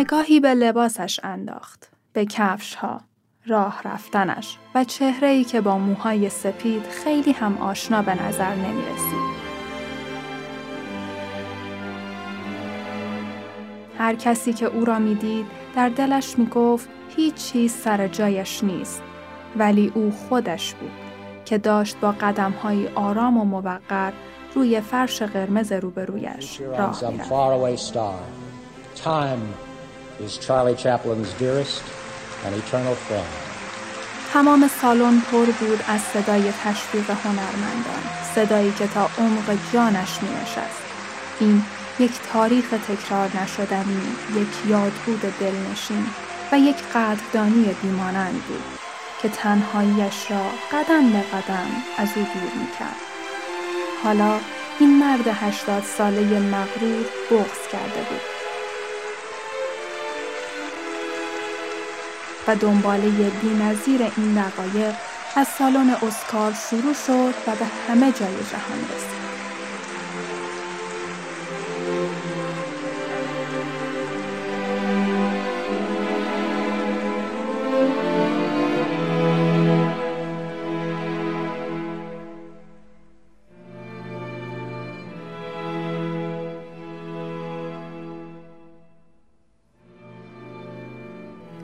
نگاهی به لباسش انداخت. به کفش ها. راه رفتنش و چهره ای که با موهای سپید خیلی هم آشنا به نظر نمی رسید. هر کسی که او را می‌دید در دلش می گفت هیچ چیز سر جایش نیست ولی او خودش بود که داشت با قدم های آرام و موقر روی فرش قرمز روبرویش راه می‌رفت. تمام سالن پر بود از صدای تشویق هنرمندان صدایی که تا عمق جانش می. این یک تاریخ تکرار نشدنی یک یادبود دلنشین و یک قدردانی بیمانند بود که تنهاییش را قدم به قدم از او دور می کرد. حالا این مرد هشتاد ساله مغرور بغز کرده بود. دنباله نظیر این دقایق از سالن اسکار شروع شد و به همه جای جهان رسید.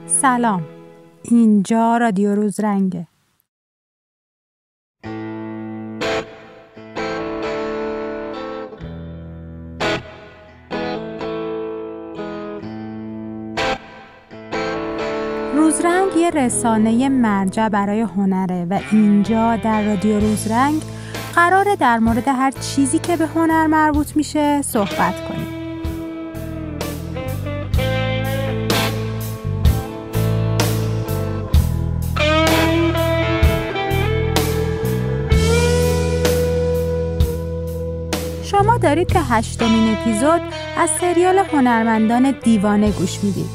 سلام اینجا رادیو روز رنگه. روزرنگ یه رسانه مرجع برای هنره و اینجا در رادیو روزرنگ قراره در مورد هر چیزی که به هنر مربوط میشه صحبت کنیم. دارید به هشتمین اپیزود از سریال هنرمندان دیوانه گوش می‌دید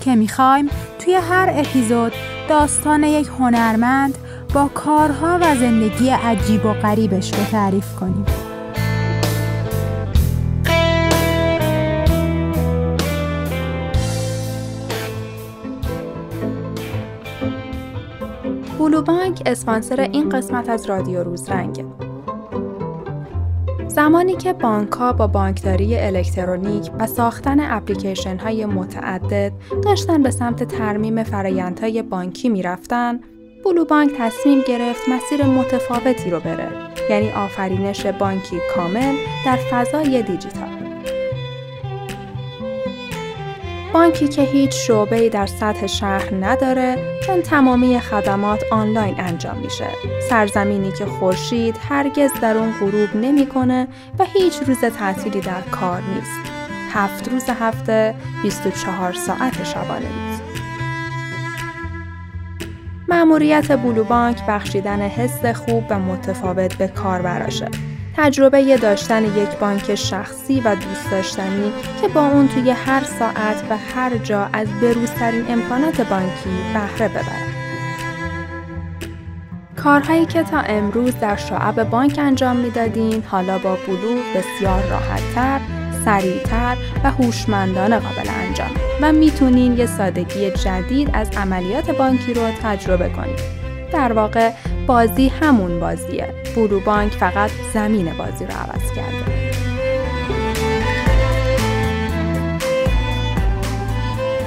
که می‌خوایم توی هر اپیزود داستان یک هنرمند با کارها و زندگی عجیب و غریبش رو تعریف کنیم. بلو بانک اسپانسر این قسمت از رادیو روزرنگه. زمانی که بانک ها با بانکداری الکترونیک و ساختن اپلیکیشن های متعدد داشتن به سمت ترمیم فرایندهای بانکی می‌رفتن، بلو بانک تصمیم گرفت مسیر متفاوتی رو بره یعنی آفرینش بانکی کامل در فضای دیجیتال. بانکی که هیچ شعبه‌ای در سطح شهر نداره چون تمامی خدمات آنلاین انجام میشه. سرزمینی که خورشید هرگز در اون غروب نمی‌کنه و هیچ روز تعطیلی در کار نیست. هفت روز هفته 24 ساعت شبانه روز. مأموریت بلو بانک بخشیدن حس خوب و متفاوت به کاربراشه. تجربه داشتن یک بانک شخصی و دوست داشتنی که با اون توی هر ساعت و هر جا از بروزترین امکانات بانکی بهره ببرن. کارهایی که تا امروز در شعب بانک انجام می‌دادین حالا با بلو بسیار راحتتر، سریعتر و هوشمندانه قابل انجام و می‌تونین یه سادگی جدید از عملیات بانکی رو تجربه کنید. در واقع بازی همون بازیه. برو بانک فقط زمین بازی رو عوض کرده.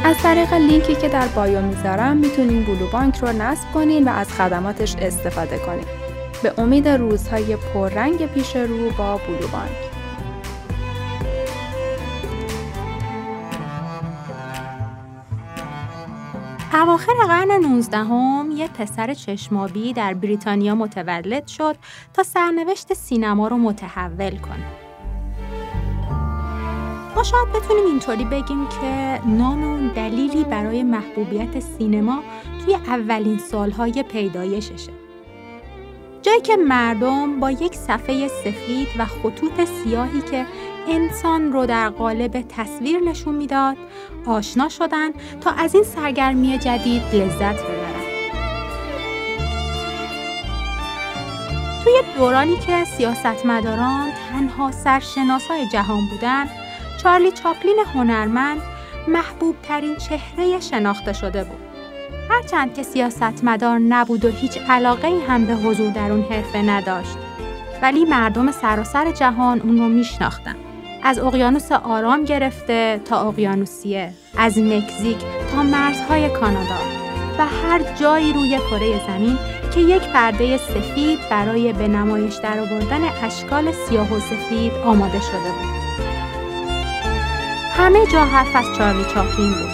از طریق لینکی که در بایو می‌ذارم می‌تونین بلو بانک رو نصب کنین و از خدماتش استفاده کنین. به امید روزهای پررنگ پیش رو با بلو بانک. اواخر قرن 19 هم یه پسر چشمابی در بریتانیا متولد شد تا سرنوشت سینما رو متحول کنه. ما شاید بتونیم اینطوری بگیم که نام اون دلیلی برای محبوبیت سینما توی اولین سالهای پیدایششه. جایی که مردم با یک صفحه سفید و خطوط سیاهی که انسان رو در قالب تصویر نشون می‌داد آشنا شدن تا از این سرگرمی جدید لذت ببرن توی دورانی که سیاستمداران تنها سرشناسای جهان بودن چارلی چاپلین هنرمند محبوب ترین چهره شناخته شده بود. هرچند که سیاستمدار نبود و هیچ علاقه هم به حضور در اون حرفه نداشت. ولی مردم سراسر جهان اون رو میشناختن. از اقیانوس آرام گرفته تا اقیانوسیه، از مکزیک تا مرزهای کانادا و هر جایی روی کره زمین که یک پرده سفید برای به نمایش درآوردن اشکال سیاه و سفید آماده شده بود. همه جا حرف از چارلی چاپلین بود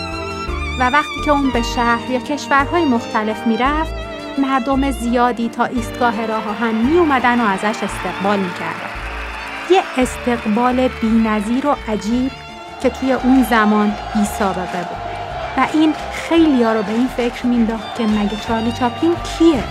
و وقتی که اون به شهر یا کشورهای مختلف می‌رفت مردم زیادی تا ایستگاه راه آهن می و ازش استقبال می‌کردن. یه استقبال بینظیر و عجیب که توی اون زمان بی سابقه بود و این خیلی ها رو به این فکر مینداخت که مگه چارلی چاپلین کیه؟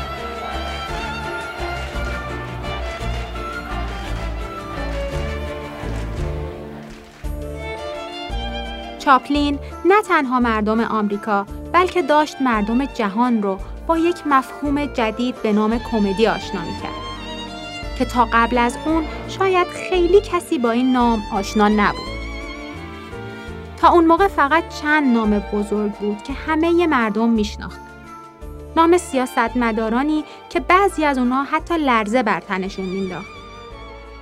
چاپلین نه تنها مردم آمریکا بلکه داشت مردم جهان رو با یک مفهوم جدید به نام کمدی آشنا کرد که تا قبل از اون شاید خیلی کسی با این نام آشنا نبود. تا اون موقع فقط چند نام بزرگ بود که همه مردم میشناختن. نام سیاستمدارانی که بعضی از اونها حتی لرزه بر تنشون مینداخت.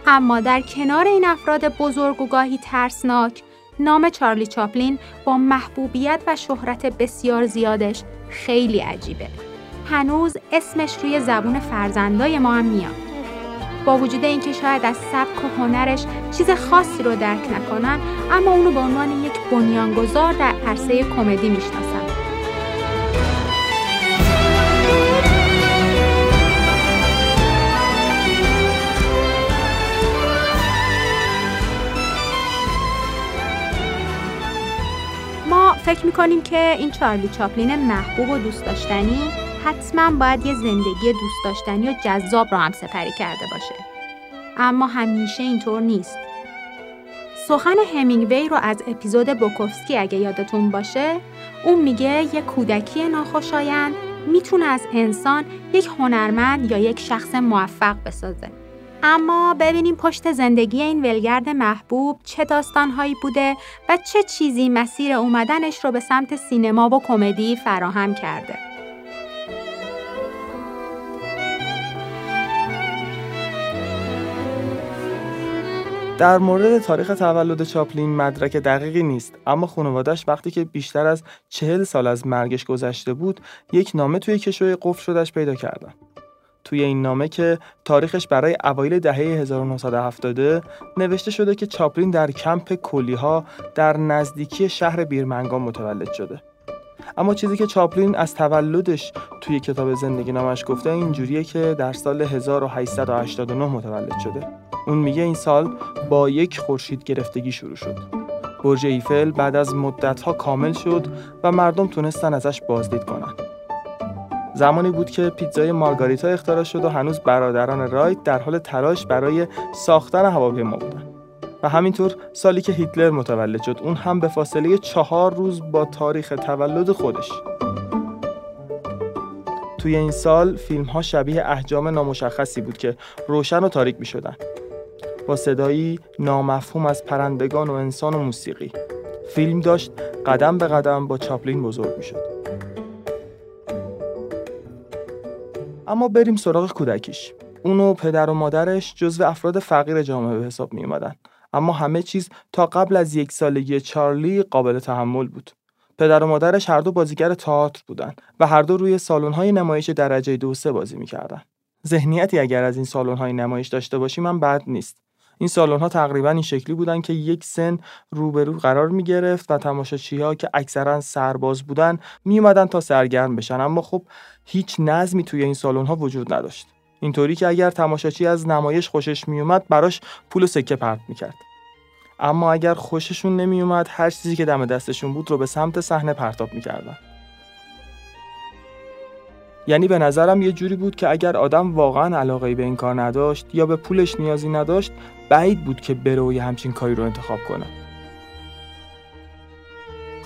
اما در کنار این افراد بزرگ و گاهی ترسناک نام چارلی چاپلین با محبوبیت و شهرت بسیار زیادش خیلی عجیبه. هنوز اسمش روی زبون فرزندای ما هم میاد. با وجود اینکه شاید از سبک و هنرش چیز خاصی رو درک نکنن اما اونو به عنوان یک بنیانگذار در عرصه کمدی می‌شناسن. فکر می‌کنیم که این چارلی چاپلین محبوب و دوست داشتنی حتما باید یه زندگی دوست داشتنی و جذاب رو هم سپری کرده باشه. اما همیشه اینطور نیست. سخن همینگوی رو از اپیزود بوکوفسکی اگه یادتون باشه اون میگه یه کودکی ناخوشایند می‌تونه از انسان یک هنرمند یا یک شخص موفق بسازه. اما ببینیم پشت زندگی این ولگرد محبوب چه داستانهایی بوده و چه چیزی مسیر اومدنش رو به سمت سینما و کمدی فراهم کرده. در مورد تاریخ تولد چاپلین مدرک دقیقی نیست اما خانوادش وقتی که بیشتر از چهل سال از مرگش گذشته بود یک نامه توی کشوی قفل شدش پیدا کردن توی این نامه که تاریخش برای اوایل دهه 1970 نوشته شده که چاپلین در کمپ کلیها در نزدیکی شهر بیرمنگام متولد شده. اما چیزی که چاپلین از تولدش توی کتاب زندگی نامش گفته اینجوریه که در سال 1889 متولد شده. اون میگه این سال با یک خورشید گرفتگی شروع شد. برج ایفل بعد از مدتها کامل شد و مردم تونستن ازش بازدید کنن. زمانی بود که پیتزای مارگاریتا اختراع شد و هنوز برادران رایت در حال تلاش برای ساختن هواپیما بودن و همینطور سالی که هیتلر متولد شد اون هم به فاصله چهار روز با تاریخ تولد خودش توی این سال فیلم ها شبیه احجام نامشخصی بود که روشن و تاریک می شدن. با صدایی نامفهوم از پرندگان و انسان و موسیقی فیلم داشت قدم به قدم با چاپلین بزرگ می شد. اما بریم سراغ کودکیش اون و پدر و مادرش جزو افراد فقیر جامعه به حساب می اومدن. اما همه چیز تا قبل از یک سالگی چارلی قابل تحمل بود. پدر و مادرش هر دو بازیگر تئاتر بودن و هر دو روی سالن‌های نمایش درجه دو سه بازی می‌کردن. ذهنیتی اگر از این سالن‌های نمایش داشته باشیم من بد نیست. این سالن ها تقریبا این شکلی بودن که یک سن روبرو قرار می گرفت و تماشاچی ها که اکثرا سرباز بودن می اومدن تا سرگرم بشن اما خب هیچ نظمی توی این سالن ها وجود نداشت. اینطوری که اگر تماشاچی از نمایش خوشش می اومد براش پول و سکه پرت می‌کرد. اما اگر خوششون نمی اومد هر چیزی که دم دستشون بود رو به سمت صحنه پرتاب می‌کردن. یعنی به نظرم یه جوری بود که اگر آدم واقعا علاقه به این کار نداشت یا به پولش نیازی نداشت بعید بود که بره و یه همچین کاری رو انتخاب کنه.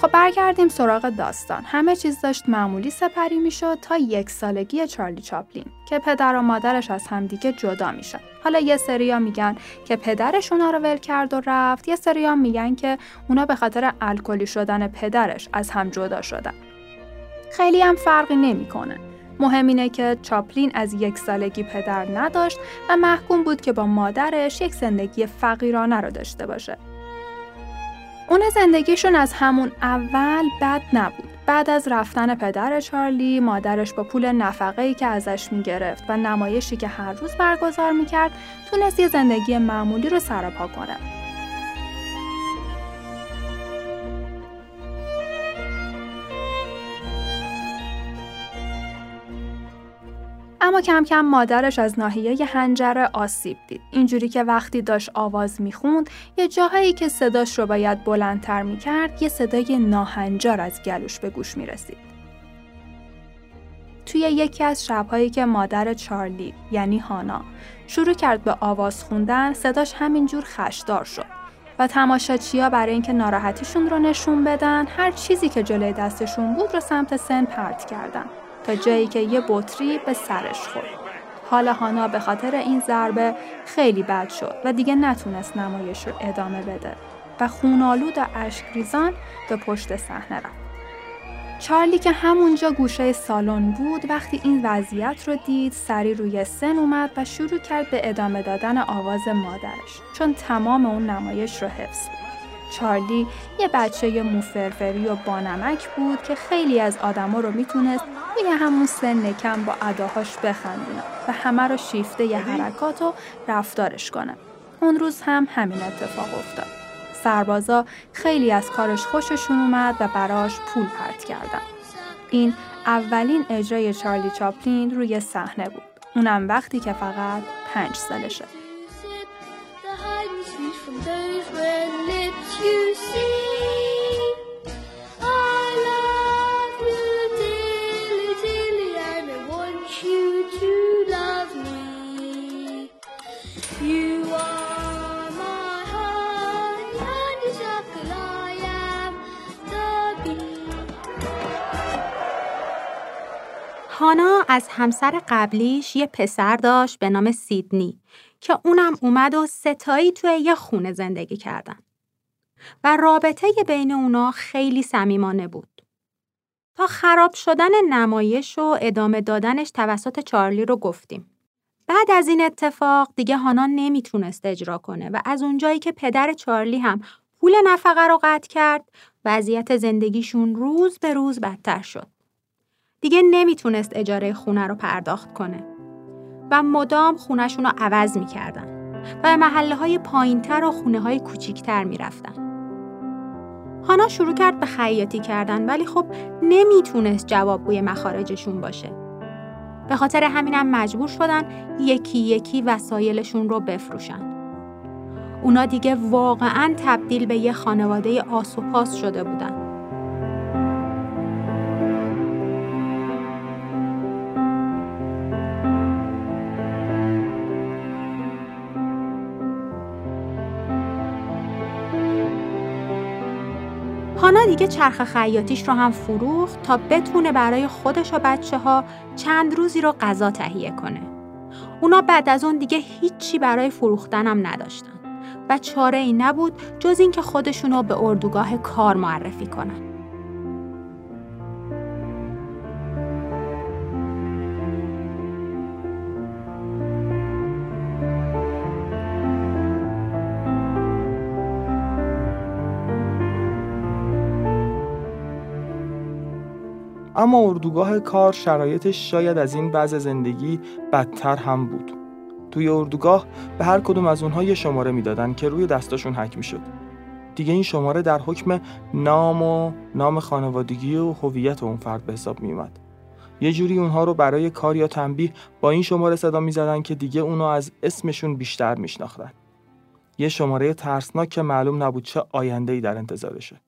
خب برگردیم سراغ داستان. همه چیز داشت معمولی سپری می‌شد تا یک سالگی چارلی چاپلین که پدر و مادرش از همدیگه جدا میشن. حالا یه سریا میگن که پدرش اونا رو ول کرد و رفت. یه سریا میگن که اونا به خاطر الکلی شدن پدرش از هم جدا شدن. خیلی هم فرقی نمی‌کنه. مهم اینه که چاپلین از یک سالگی پدر نداشت و محکوم بود که با مادرش یک زندگی فقیرانه رو داشته باشه. اون زندگیشون از همون اول بد نبود. بعد از رفتن پدر چارلی، مادرش با پول نفقه ای که ازش می‌گرفت و نمایشی که هر روز برگزار می‌کرد، تونست یه زندگی معمولی رو سرپا کنه. اما کم کم مادرش از ناحیه هنجره آسیب دید. اینجوری که وقتی داشت آواز می‌خوند یه جاهایی که صداش رو باید بلندتر می‌کرد یه صدای ناهنجار از گلوش به گوش می‌رسید. توی یکی از شبهایی که مادر چارلی یعنی هانا شروع کرد به آواز خوندن صداش همینجور خشدار شد و تماشاچیا برای اینکه ناراحتیشون رو نشون بدن هر چیزی که جلوی دستشون بود رو سمت سن پرت کردن تا جایی که یه بطری به سرش خورد. حالا هانا به خاطر این ضربه خیلی بد شد و دیگه نتونست نمایش رو ادامه بده و خونالود و اشکریزان به پشت صحنه رفت. چارلی که همونجا گوشه سالن بود وقتی این وضعیت رو دید سری روی سن اومد و شروع کرد به ادامه دادن آواز مادرش چون تمام اون نمایش رو حفظ بود. چارلی یه بچه موفرفری و بانمک بود که خیلی از آدما رو می‌تونست روی همون سن کم با اداهاش بخندونه و همه رو شیفته ی حرکات و رفتارش کنه. اون روز هم همین اتفاق افتاد. سربازا خیلی از کارش خوششون اومد و براش پول پرت کردن. این اولین اجرای چارلی چاپلین روی صحنه بود. اونم وقتی که فقط پنج سالشه. هانا از همسر قبلیش یه پسر داشت به نام سیدنی. که اونم اومد و ستایی توی یه خونه زندگی کردن. و رابطه بین اونا خیلی صمیمانه بود. تا خراب شدن نمایش و ادامه دادنش توسط چارلی رو گفتیم. بعد از این اتفاق دیگه هانا نمی‌تونست اجرا کنه و از اونجایی که پدر چارلی هم پول نفقه رو قطع کرد وضعیت زندگیشون روز به روز بدتر شد. دیگه نمی‌تونست اجاره خونه رو پرداخت کنه و مدام خونهشون رو عوض می‌کردن و به محله های پایینتر و خونه های کوچیکتر می‌رفتن. هانا شروع کرد به خیاطی کردن ولی خب نمی‌تونست جوابگوی مخارجشون باشه. به خاطر همینم مجبور شدن یکی یکی وسایلشون رو بفروشن. اونا دیگه واقعا تبدیل به یه خانواده آسوپاس شده بودن. دیگه چرخ خیاطیش رو هم فروخت تا بتونه برای خودش و بچه ها چند روزی رو غذا تهیه کنه. اونا بعد از اون دیگه هیچی برای فروختن هم نداشتن و چاره ای نبود جز اینکه خودشونو به اردوگاه کار معرفی کنن. اما اردوگاه کار شرایطش شاید از این وضع زندگی بدتر هم بود. توی اردوگاه به هر کدوم از اونها یه شماره می‌دادن که روی دستاشون حک می‌شد. دیگه این شماره در حکم نام و نام خانوادگی و هویت اون فرد به حساب میومد. یه جوری اونها رو برای کار یا تنبیه با این شماره صدا می‌زدن که دیگه اونو از اسمشون بیشتر میشناختن. یه شماره ترسناک که معلوم نبود چه آینده‌ای در انتظارشه.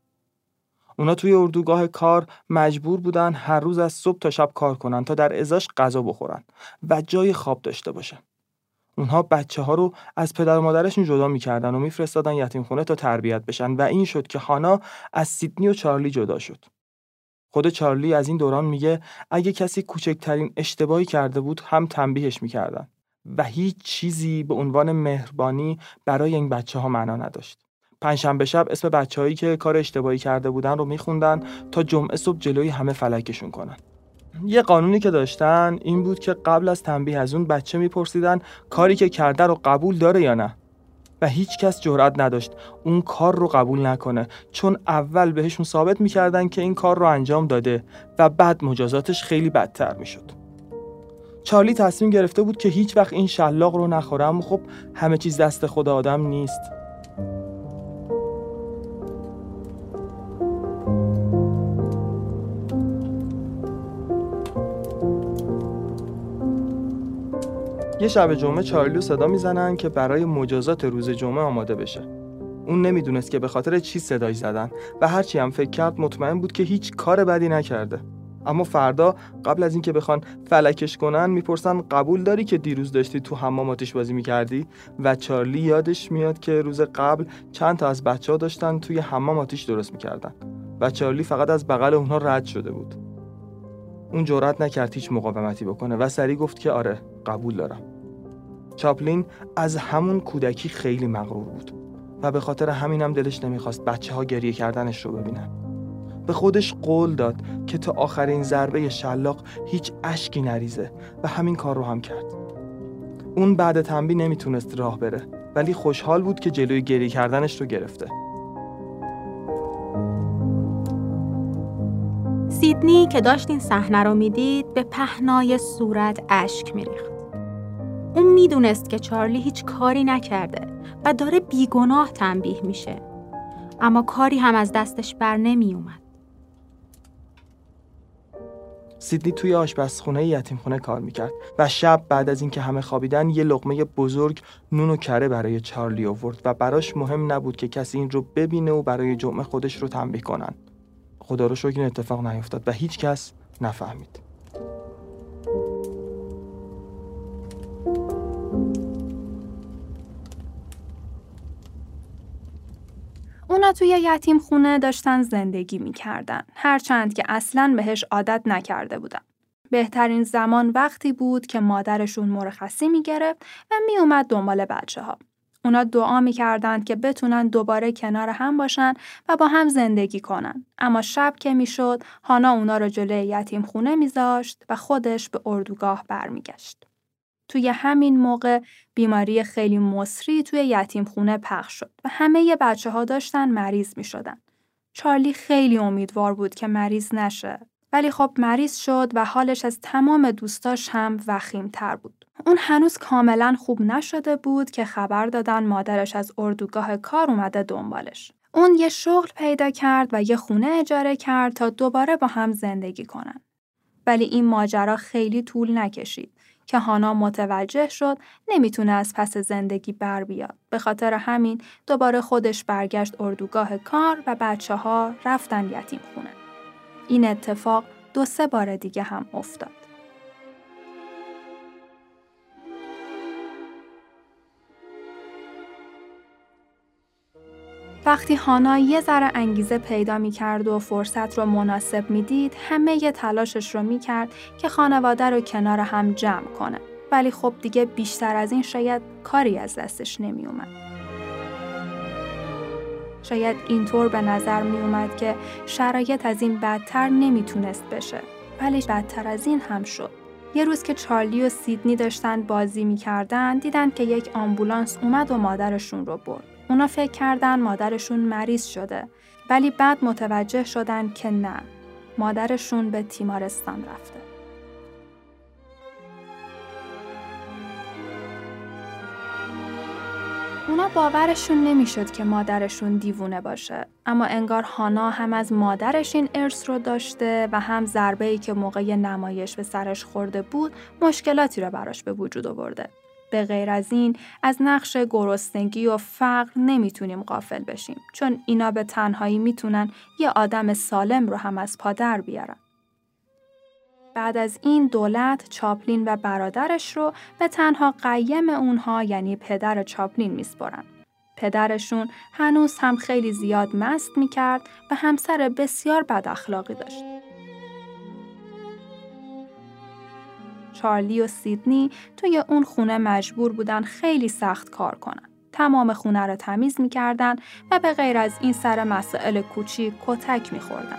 اونا توی اردوگاه کار مجبور بودن هر روز از صبح تا شب کار کنن تا در ازاش غذا بخورن و جای خواب داشته باشن. اونها بچه ها رو از پدر و مادرشون جدا می‌کردن و میفرستادن یتیم خونه تا تربیت بشن و این شد که هانا از سیدنی و چارلی جدا شد. خود چارلی از این دوران میگه اگه کسی کوچکترین اشتباهی کرده بود هم تنبیهش می‌کردن و هیچ چیزی به عنوان مهربانی برای این بچه ها معنا نداشت. پنجشنبه شب اسم بچههایی که کار اشتباهی کرده بودن رو میخوندن تا جمعه صبح جلوی همه فلکشون کنن. یه قانونی که داشتن این بود که قبل از تنبیه از اون بچه میپرسیدن کاری که کرده رو قبول داره یا نه و هیچ کس جرأت نداشت اون کار رو قبول نکنه چون اول بهشون ثابت می‌کردن که این کار رو انجام داده و بعد مجازاتش خیلی بدتر می‌شد. چارلی تصمیم گرفته بود که هیچ وقت این شلاق رو نخوره اما خب همه چیز دست خود آدم نیست یه شب جمعه چارلی صدا می‌زنن که برای مجازات روز جمعه آماده بشه. اون نمی‌دونست که به خاطر چی صدای زدن و هرچی هم فکر کرد مطمئن بود که هیچ کار بدی نکرده. اما فردا قبل از اینکه بخوان فلکش کنن می‌پرسن قبول داری که دیروز داشتی تو حمام آتیش بازی می‌کردی و چارلی یادش میاد که روز قبل چند تا از بچه ها داشتن توی حمام آتیش درست می‌کردن و چارلی فقط از بغل اونها رد شده بود اون جرأت نکرد هیچ مقاومتی بکنه و سری گفت که آره قبول دارم چاپلین از همون کودکی خیلی مغرور بود و به خاطر همینم دلش نمی‌خواست بچه ها گریه کردنش رو ببینن. به خودش قول داد که تا آخرین ضربه شلاق هیچ اشکی نریزه و همین کار رو هم کرد. اون بعد تنبی نمی‌تونست راه بره ولی خوشحال بود که جلوی گریه کردنش رو گرفته. سیدنی که داشت این صحنه رو می‌دید به پهنای صورت اشک میریخت. اون می‌دونست که چارلی هیچ کاری نکرده و داره بیگناه تنبیه میشه اما کاری هم از دستش بر نمی اومد. سیدنی توی آشپزخونه یتیمخونه کار می‌کرد و شب بعد از اینکه همه خوابیدن یه لقمه بزرگ نون و کره برای چارلی آورد و براش مهم نبود که کسی این رو ببینه و برای جمعه خودش رو تنبیه کنن. خدا رو شکر این اتفاق نیفتاد و هیچ کس نفهمید. اونا توی یتیم خونه داشتن زندگی می‌کردن. هرچند که اصلا بهش عادت نکرده بودن. بهترین زمان وقتی بود که مادرشون مرخصی می‌گرفت و میومد دنبال بچه ها. اونا دعا می‌کردند که بتونن دوباره کنار هم باشن و با هم زندگی کنن. اما شب که می‌شد، هانا اونا رو جلوی یتیم خونه میذاشت و خودش به اردوگاه برمیگشت. توی همین موقع بیماری خیلی مصری توی یتیم خونه پخش شد و همه بچه ها داشتن مریض می شدن. چارلی خیلی امیدوار بود که مریض نشه. ولی خب مریض شد و حالش از تمام دوستاش هم وخیم تر بود. اون هنوز کاملا خوب نشده بود که خبر دادن مادرش از اردوگاه کار اومده دنبالش. اون یه شغل پیدا کرد و یه خونه اجاره کرد تا دوباره با هم زندگی کنن. ولی این ماجرا خیلی طول نکشید. که هانا متوجه شد نمی‌تونه از پس زندگی بر بیاد. به خاطر همین دوباره خودش برگشت اردوگاه کار و بچه ها رفتن یتیم خونه. این اتفاق دو سه بار دیگه هم افتاد. وقتی هانا یه ذره انگیزه پیدا می کرد و فرصت رو مناسب می دید، همه یه تلاشش رو می کرد که خانواده رو کنار هم جمع کنه. ولی خب دیگه بیشتر از این شاید کاری از دستش نمی اومد. شاید اینطور به نظر می اومد که شرایط از این بدتر نمی‌تونست بشه. ولی بدتر از این هم شد. یه روز که چارلی و سیدنی داشتن بازی می‌کردن دیدن که یک آمبولانس اومد و مادرشون رو برد. اونا فکر کردن مادرشون مریض شده ولی بعد متوجه شدن که نه مادرشون به تیمارستان رفته. اونا باورشون نمی‌شد که مادرشون دیوونه باشه اما انگار هانا هم از مادرش این ارث رو داشته و هم ضربه ای که موقع نمایش به سرش خورده بود مشکلاتی رو براش به وجود آورده. به غیر از این از نقش گرسنگی و فقر نمی‌تونیم غافل بشیم چون اینا به تنهایی می‌تونن یه آدم سالم رو هم از پادر بیارن. بعد از این دولت چاپلین و برادرش رو به تنها قیم اونها یعنی پدر چاپلین میسپرن. پدرشون هنوز هم خیلی زیاد مست می‌کرد و همسر بسیار بد اخلاقی داشت. چارلی و سیدنی توی اون خونه مجبور بودن خیلی سخت کار کنن. تمام خونه رو تمیز می‌کردن و به غیر از این سر مسائل کوچیک کتک میخوردن.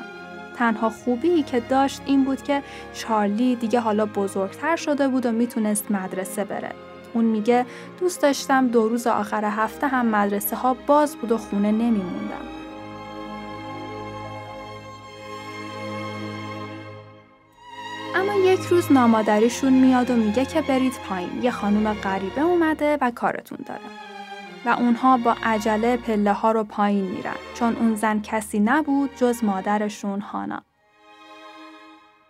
تنها خوبی که داشت این بود که چارلی دیگه حالا بزرگتر شده بود و می‌تونست مدرسه بره. اون میگه دوست داشتم دو روز آخر هفته هم مدرسه ها باز بود و خونه نمیموندم. یک روز نامادریشون میاد و میگه که برید پایین یه خانم غریبه اومده و کارتون داره. و اونها با عجله پله ها رو پایین میرن چون اون زن کسی نبود جز مادرشون هانا.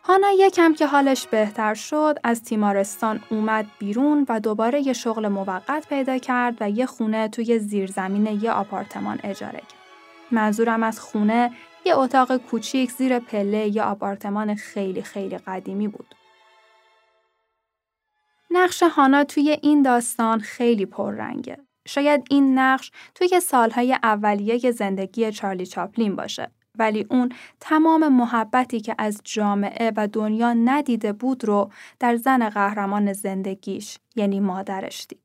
هانا یکم که حالش بهتر شد از تیمارستان اومد بیرون و دوباره یه شغل موقت پیدا کرد و یه خونه توی زیرزمین یه آپارتمان اجاره کرد. منظورم از خونه یه اتاق کوچیک زیر پله یه آپارتمان خیلی خیلی قدیمی بود. نقش هانا توی این داستان خیلی پررنگه. شاید این نقش توی سالهای اولیه زندگی چارلی چاپلین باشه ولی اون تمام محبتی که از جامعه و دنیا ندیده بود رو در زن قهرمان زندگیش یعنی مادرش دید.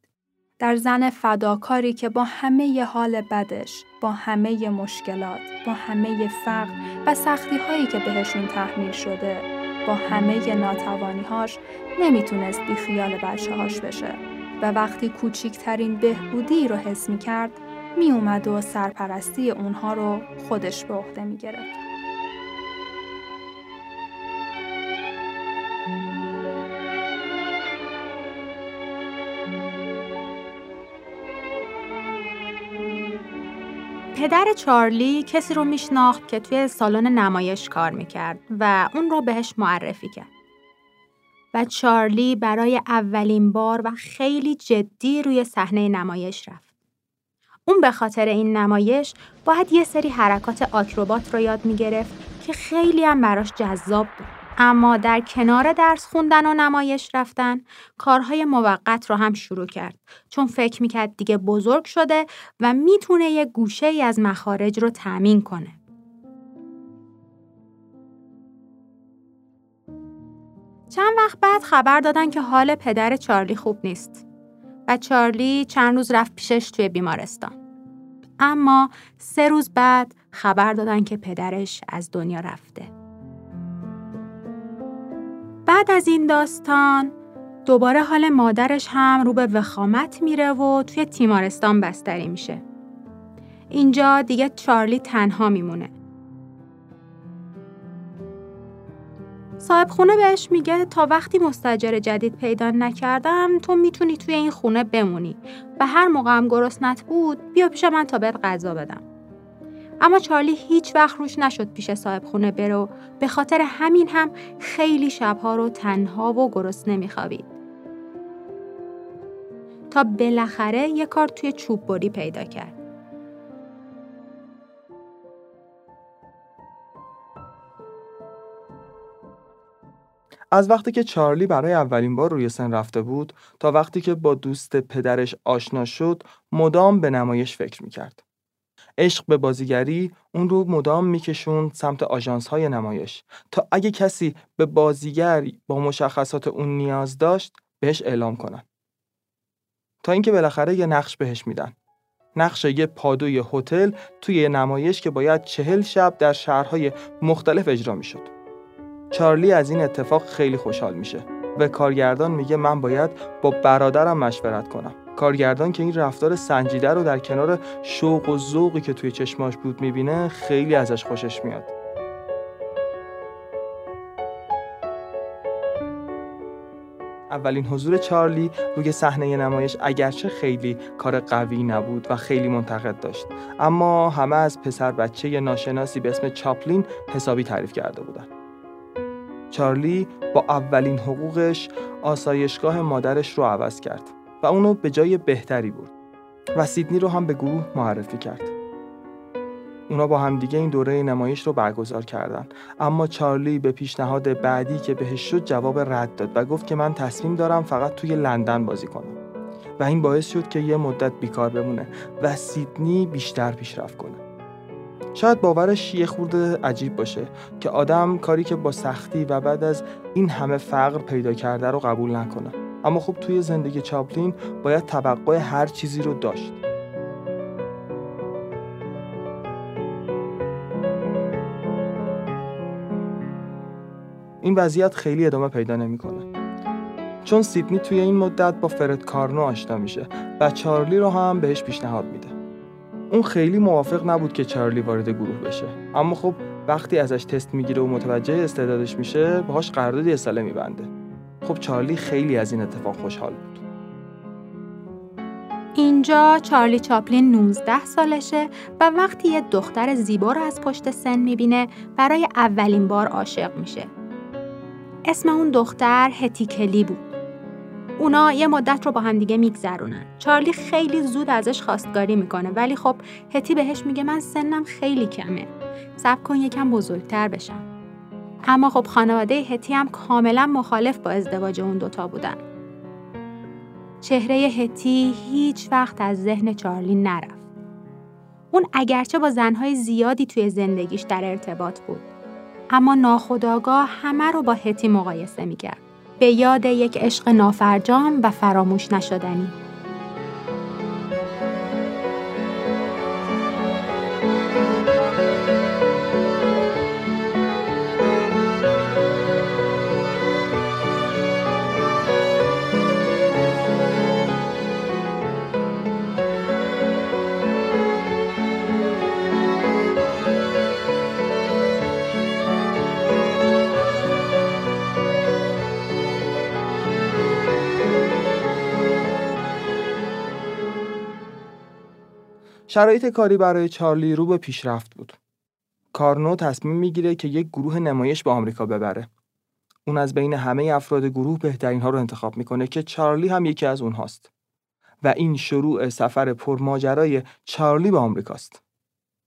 در زن فداکاری که با همه حال بدش، با همه مشکلات، با همه فقر و سختی هایی که بهشون تحمیل شده، با همه ناتوانیهاش نمی‌تونست بی خیال بچه هاش بشه. و وقتی کوچیکترین بهبودی رو حس می کرد می اومد و سرپرستی اونها رو خودش به عهده می پدر چارلی کسی رو میشناخت که توی سالن نمایش کار می‌کرد و اون رو بهش معرفی کرد. و چارلی برای اولین بار و خیلی جدی روی صحنه نمایش رفت. اون به خاطر این نمایش باید یه سری حرکات آکروبات رو یاد می‌گرفت که خیلی هم براش جذاب بود. اما در کنار درس خوندن و نمایش رفتن کارهای موقت رو هم شروع کرد چون فکر می‌کرد دیگه بزرگ شده و می‌تونه یه گوشه ای از مخارج رو تأمین کنه. چند وقت بعد خبر دادن که حال پدر چارلی خوب نیست و چارلی چند روز رفت پیشش توی بیمارستان. اما سه روز بعد خبر دادن که پدرش از دنیا رفته. بعد از این داستان دوباره حال مادرش هم رو به وخامت میره و توی تیمارستان بستری میشه. اینجا دیگه چارلی تنها میمونه. صاحب خونه بهش میگه تا وقتی مستجر جدید پیدا نکردم تو می‌تونی توی این خونه بمونی و هر موقع هم گرسنت بود بیا پیش من تا بهت غذا بدم. اما چارلی هیچ وقت روش نشد پیش صاحب خونه برو به خاطر همین هم خیلی شبها رو تنها و گرسنه میخوابید. تا بالاخره یه کار توی چوب بری پیدا کرد. از وقتی که چارلی برای اولین بار روی سن رفته بود تا وقتی که با دوست پدرش آشنا شد مدام به نمایش فکر می‌کرد. عشق به بازیگری اون رو مدام میکشوند سمت آژانس های نمایش تا اگه کسی به بازیگر با مشخصات اون نیاز داشت بهش اعلام کنن. تا اینکه بالاخره یه نقش بهش میدن. نقش یه پادوی هتل توی نمایش که باید چهل شب در شهرهای مختلف اجرا می‌شد. چارلی از این اتفاق خیلی خوشحال میشه و کارگردان میگه من باید با برادرم مشورت کنم کارگردان که این رفتار سنجیده رو در کنار شوق و ذوقی که توی چشماش بود می‌بینه خیلی ازش خوشش میاد. اولین حضور چارلی روی صحنه نمایش اگرچه خیلی کار قوی نبود و خیلی منتقد داشت اما همه از پسر بچه ناشناسی به اسم چاپلین حسابی تعریف کرده بودن. چارلی با اولین حقوقش آسایشگاه مادرش رو عوض کرد. و اونو به جای بهتری برد و سیدنی رو هم به گروه معرفی کرد. اونا با همدیگه این دوره نمایش رو برگزار کردن. اما چارلی به پیشنهاد بعدی که بهش شد جواب رد داد و گفت که من تصمیم دارم فقط توی لندن بازی کنم. و این باعث شد که یه مدت بیکار بمونه و سیدنی بیشتر پیشرفت کنه. شاید باورش یه خورده عجیب باشه که آدم کاری که با سختی و بعد از این همه فقر پیدا کرده رو قبول نکنه. اما خب توی زندگی چاپلین باید توقع هر چیزی رو داشت. این وضعیت خیلی ادامه پیدا نمی‌کنه. چون سیدنی توی این مدت با فرد کارنو آشنا میشه و چارلی رو هم بهش پیشنهاد میده. اون خیلی موافق نبود که چارلی وارد گروه بشه. اما خب وقتی ازش تست می‌گیره و متوجه استعدادش میشه باهاش قرارداد یه ساله میبنده خب چارلی خیلی از این اتفاق خوشحال بود اینجا چارلی چاپلین 19 سالشه و وقتی یه دختر زیبا رو از پشت سن می‌بینه برای اولین بار عاشق میشه. اسم اون دختر هتی کلی بود. اونا یه مدت رو با همدیگه میگذرونن. چارلی خیلی زود ازش خواستگاری می‌کنه ولی خب هتی بهش میگه من سنم خیلی کمه. صبر کن یکم بزرگتر بشم. اما خب خانواده هتی هم کاملا مخالف با ازدواج اون دوتا بودن. چهره هتی هیچ وقت از ذهن چارلی نرفت. اون اگرچه با زنهای زیادی توی زندگیش در ارتباط بود. اما ناخداگاه همه رو با هتی مقایسه می‌کرد. به یاد یک عشق نافرجام و فراموش نشدنی. شرایط کاری برای چارلی رو به پیشرفت بود. کارنو تصمیم می‌گیره که یک گروه نمایش به آمریکا ببره. اون از بین همه افراد گروه بهترین ها رو انتخاب می‌کنه که چارلی هم یکی از اونهاست. و این شروع سفر پرماجرای چارلی به آمریکاست.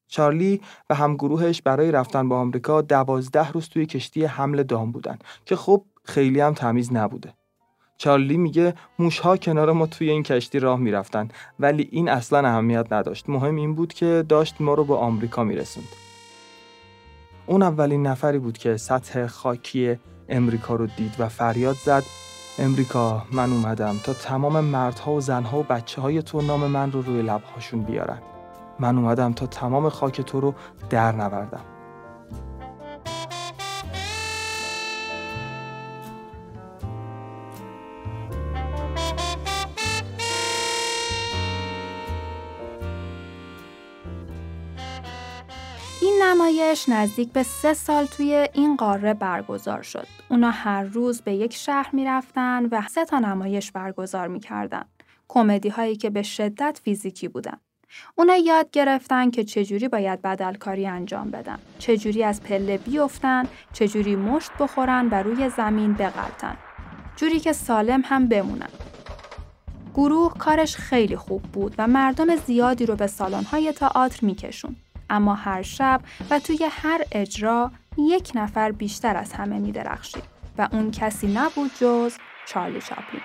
چارلی و همگروهش برای رفتن به آمریکا دوازده روز توی کشتی حمل دام بودن که خب خیلی هم تمیز نبوده. چارلی میگه موشها کنار ما توی این کشتی راه می‌رفتن ولی این اصلا اهمیت نداشت. مهم این بود که داشت ما رو به آمریکا میرسوند. اون اولین نفری بود که سطح خاکی امریکا رو دید و فریاد زد. امریکا من اومدم تا تمام مردها و زنها و بچه های تو نام من رو روی لبهاشون بیارن. من اومدم تا تمام خاک تو رو در نوردم. نمایش نزدیک به سه سال توی این قاره برگزار شد. اونا هر روز به یک شهر می‌رفتن و سه تا نمایش برگزار می‌کردن. کمدی هایی که به شدت فیزیکی بودن. اونا یاد گرفتن که چجوری باید بدلکاری انجام بدن. چجوری از پله بیفتن، چجوری مشت بخورن و روی زمین بغلتن. جوری که سالم هم بمونن. گروه کارش خیلی خوب بود و مردم زیادی رو به سالن‌های تئاتر میکشون. اما هر شب و توی هر اجرا یک نفر بیشتر از همه می درخشید و اون کسی نبود جز چارلی چاپلین.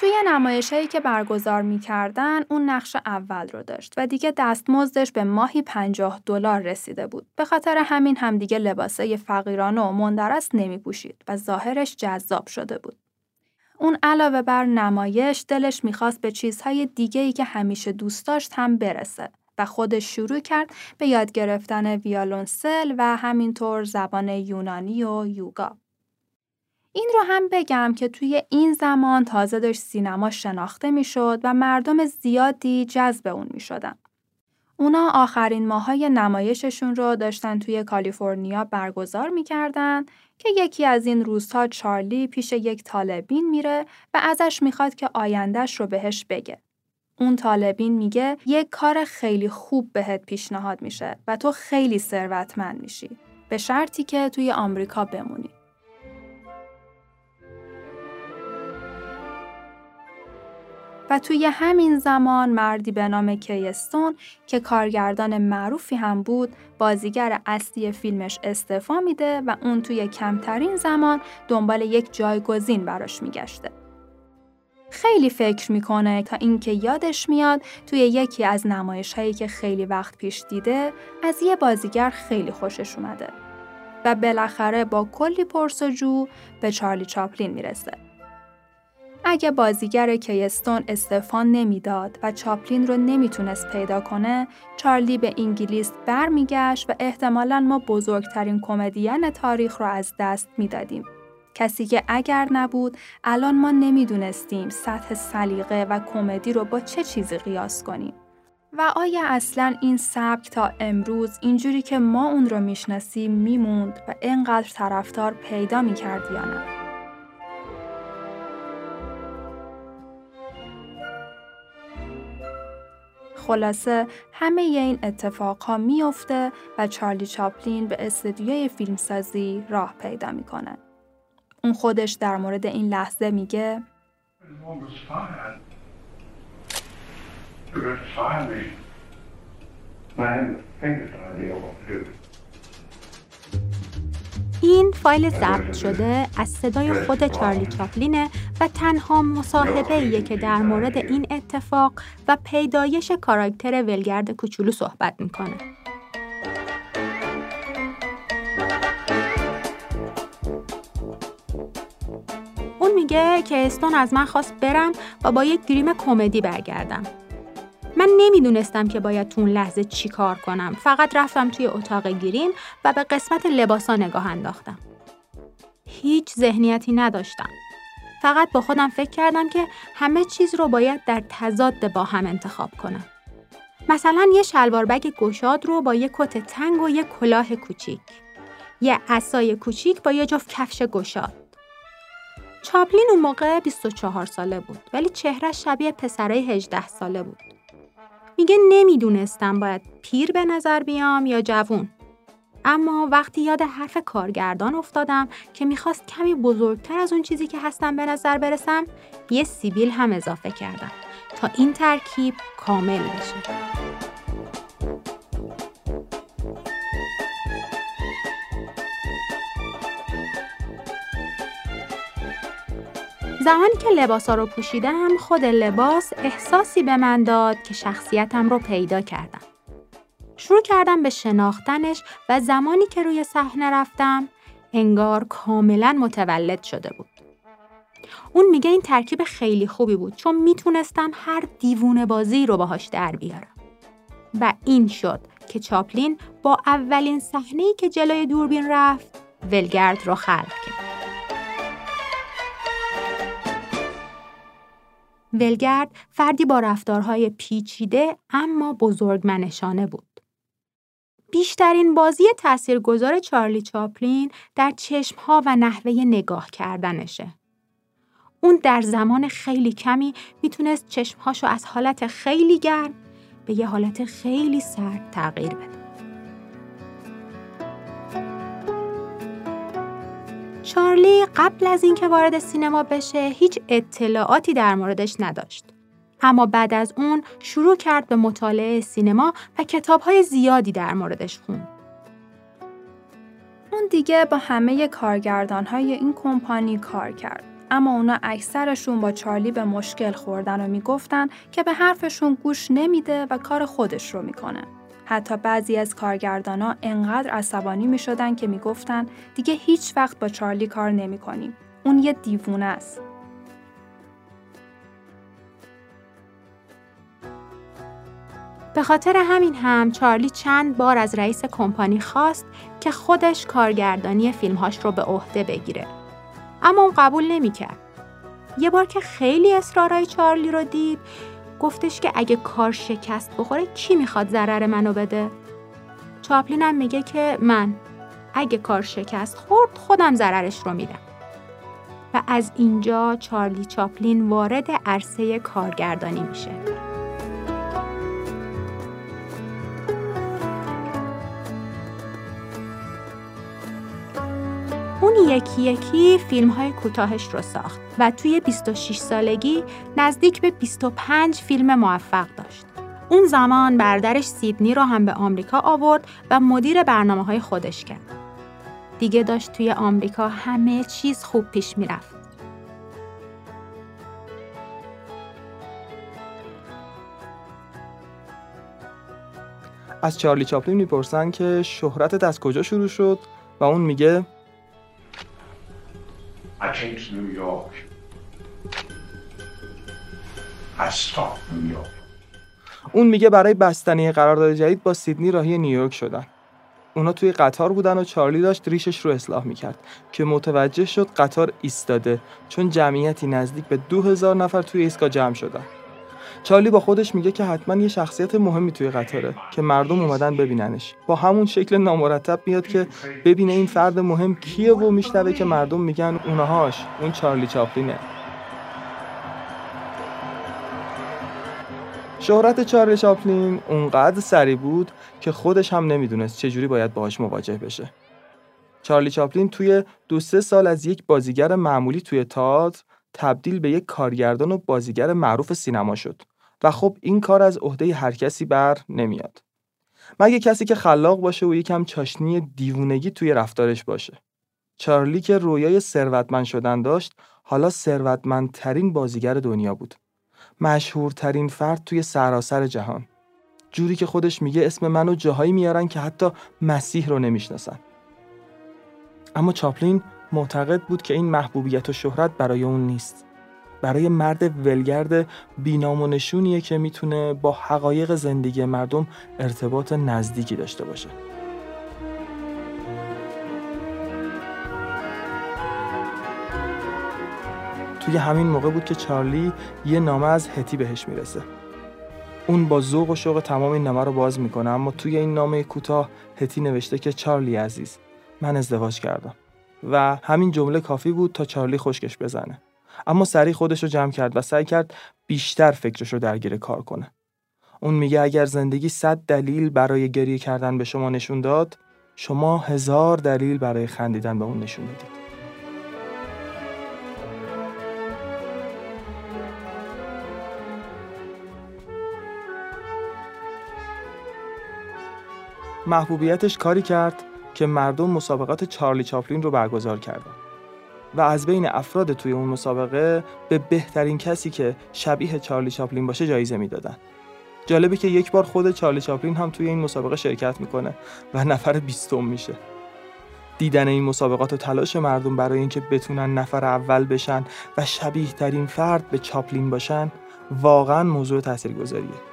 توی نمایش هایی که برگزار می‌کردن اون نقش اول رو داشت و دیگه دستمزدش به ماهی 50 دلار رسیده بود. به خاطر همین هم دیگه لباسای فقیرانه و مندرس نمی پوشید و ظاهرش جذاب شده بود. اون علاوه بر نمایش دلش می‌خواست به چیزهای دیگه ای که همیشه دوست داشت هم برسه و خودش شروع کرد به یاد گرفتن ویالونسل و همینطور زبان یونانی و یوگا. این رو هم بگم که توی این زمان تازه داشت سینما شناخته می‌شد و مردم زیادی جذب اون می شدن. اونا آخرین ماهای نمایششون رو داشتن توی کالیفرنیا برگزار می‌کردن که یکی از این روزها چارلی پیش یک طالبین میره و ازش می‌خواد که آیندهش رو بهش بگه. اون طالبین میگه یک کار خیلی خوب بهت پیشنهاد میشه و تو خیلی ثروتمند میشی به شرطی که توی آمریکا بمونی. و توی همین زمان مردی به نام کیستون که کارگردان معروفی هم بود بازیگر اصلی فیلمش استعفا میده و اون توی کمترین زمان دنبال یک جایگزین براش میگشته. خیلی فکر می‌کنه تا اینکه یادش میاد توی یکی از نمایش هایی که خیلی وقت پیش دیده از یه بازیگر خیلی خوشش اومده و بالاخره با کلی پرسجو به چارلی چاپلین می‌رسه. اگه بازیگر کیستون استفان نمی‌داد و چاپلین رو نمی‌تونست پیدا کنه، چارلی به انگلیس برمیگشت و احتمالا ما بزرگترین کمدین تاریخ رو از دست می‌دادیم. کسی که اگر نبود الان ما نمی‌دونستیم سطح سلیقه و کمدی رو با چه چیزی قیاس کنیم. و آیا اصلا این سبک تا امروز اینجوری که ما اون رو می‌شناسیم میموند و اینقدر طرفدار پیدا می‌کرد یا نه؟ خلاصه همه این اتفاقها میافته و چارلی چاپلین به استدیوی فیلمسازی راه پیدا می‌کنه. اون خودش در مورد این لحظه میگه این فایل ضبط شده از صدای خود چارلی چاپلینه و تنها مصاحبه که در مورد این اتفاق و پیدایش کاراکتر ولگرد کوچولو صحبت می‌کنه. اون میگه که استون از من خواست برم و با یک گریم کمدی برگردم. من نمی‌دونستم که باید تو اون لحظه چی کار کنم. فقط رفتم توی اتاق گیریم و به قسمت لباسا نگاه انداختم. هیچ ذهنیتی نداشتم. فقط با خودم فکر کردم که همه چیز رو باید در تضاد با هم انتخاب کنم. مثلا یه شلوار بگ گشاد رو با یه کت تنگ و یه کلاه کوچیک. یه عصای کوچیک با یه جفت کفش گشاد. چاپلین اون موقع 24 ساله بود ولی چهره شبیه پسرای 18 ساله بود. میگه نمی‌دونستم باید پیر به نظر بیام یا جوون. اما وقتی یاد حرف کارگردان افتادم که می‌خواست کمی بزرگتر از اون چیزی که هستم به نظر برسم یه سیبیل هم اضافه کردم تا این ترکیب کامل بشه. زمانی که لباسا رو پوشیدم خود لباس احساسی به من داد که شخصیتم رو پیدا کردم. شروع کردم به شناختنش و زمانی که روی صحنه رفتم انگار کاملا متولد شده بود. اون میگه این ترکیب خیلی خوبی بود چون می‌تونستم هر دیوونه بازی رو باهاش در بیارم. و این شد که چاپلین با اولین صحنه‌ای که جلوی دوربین رفت ولگرد رو خلق کرد. ولگرد فردی با رفتارهای پیچیده اما بزرگمنشانه بود. بیشترین بازی تاثیرگذار چارلی چاپلین در چشمها و نحوه نگاه کردنشه. اون در زمان خیلی کمی می‌تونست چشمهاشو از حالت خیلی گرم به یه حالت خیلی سرد تغییر بده. چارلی قبل از اینکه وارد سینما بشه هیچ اطلاعاتی در موردش نداشت. اما بعد از اون شروع کرد به مطالعه سینما و کتابهای زیادی در موردش خوند. اون دیگه با همه کارگردانهای این کمپانی کار کرد. اما اونا اکثرشون با چارلی به مشکل خوردن و می‌گفتن که به حرفشون گوش نمیده و کار خودش رو می‌کنه. حتی بعضی از کارگردانا انقدر عصبانی می شدن که می گفتن دیگه هیچ وقت با چارلی کار نمی کنیم. اون یه دیوونه است. به خاطر همین هم چارلی چند بار از رئیس کمپانی خواست که خودش کارگردانی فیلمهاش رو به عهده بگیره. اما اون قبول نمی‌کرد. یه بار که خیلی اصرارای چارلی رو دید گفتش که اگه کار شکست بخوره کی می‌خواد ضرر منو بده؟ چاپلین هم میگه که من اگه کار شکست خورد خودم ضررش رو میدم. و از اینجا چارلی چاپلین وارد عرصه کارگردانی میشه. اون یکی یکی فیلم های کوتاهش رو ساخت و توی 26 سالگی نزدیک به 25 فیلم موفق داشت. اون زمان برادرش سیدنی رو هم به آمریکا آورد و مدیر برنامه های خودش کرد. دیگه داشت توی آمریکا همه چیز خوب پیش می‌رفت. از چارلی چاپلین می‌پرسن که شهرتت از کجا شروع شد و اون میگه اون میگه برای بستنی قرارداد جدید با سیدنی راهی نیویورک شدن. اونا توی قطار بودن و چارلی داشت ریشش رو اصلاح می‌کرد که متوجه شد قطار ایستاده چون جمعیتی نزدیک به دو هزار نفر توی ایستگاه جمع شدن. چارلی با خودش میگه که حتما یه شخصیت مهمی توی قطاره که مردم اومدن ببیننش با همون شکل نامرتب میاد که ببینه این فرد مهم کیه و میشنوه که مردم میگن اونهاش اون چارلی چاپلینه شهرت چارلی چاپلین اونقدر سری بود که خودش هم نمی‌دونست چجوری باید باهاش مواجه بشه. چارلی چاپلین توی دو سه سال از یک بازیگر معمولی توی تئاتر تبدیل به یک کارگردان و بازیگر معروف سینما شد و خب این کار از عهده هر کسی بر نمیاد. مگه کسی که خلاق باشه و یکم چاشنی دیوونگی توی رفتارش باشه. چارلی که رویای ثروتمند شدن داشت، حالا ثروتمندترین بازیگر دنیا بود. مشهورترین فرد توی سراسر جهان جوری که خودش میگه اسم منو جاهایی میارن که حتی مسیح رو نمی‌شناسن اما چاپلین معتقد بود که این محبوبیت و شهرت برای اون نیست. برای مرد ولگرد بینام و نشونیه که می‌تونه با حقایق زندگی مردم ارتباط نزدیکی داشته باشه. توی همین موقع بود که چارلی یه نامه از هتی بهش می‌رسه. اون با ذوق و شوق تمام این نامه رو باز می‌کنه اما توی این نامه کوتاه هتی نوشته که چارلی عزیز من ازدواج کردم. و همین جمله کافی بود تا چارلی خشکش بزنه. اما سریع خودش رو جمع کرد و سعی کرد بیشتر فکرش رو درگیر کار کنه. اون میگه اگر زندگی صد دلیل برای گریه کردن به شما نشون داد شما هزار دلیل برای خندیدن به اون نشون دادید. محبوبیتش کاری کرد که مردم مسابقات چارلی چاپلین رو برگزار کردن و از بین افراد توی اون مسابقه به بهترین کسی که شبیه چارلی چاپلین باشه جایزه می‌دادن. جالبه که یک بار خود چارلی چاپلین هم توی این مسابقه شرکت می‌کنه و نفر بیستم میشه. دیدن این مسابقات و تلاش مردم برای اینکه بتونن نفر اول بشن و شبیه ترین فرد به چاپلین باشن واقعا موضوع تاثیرگذاریه.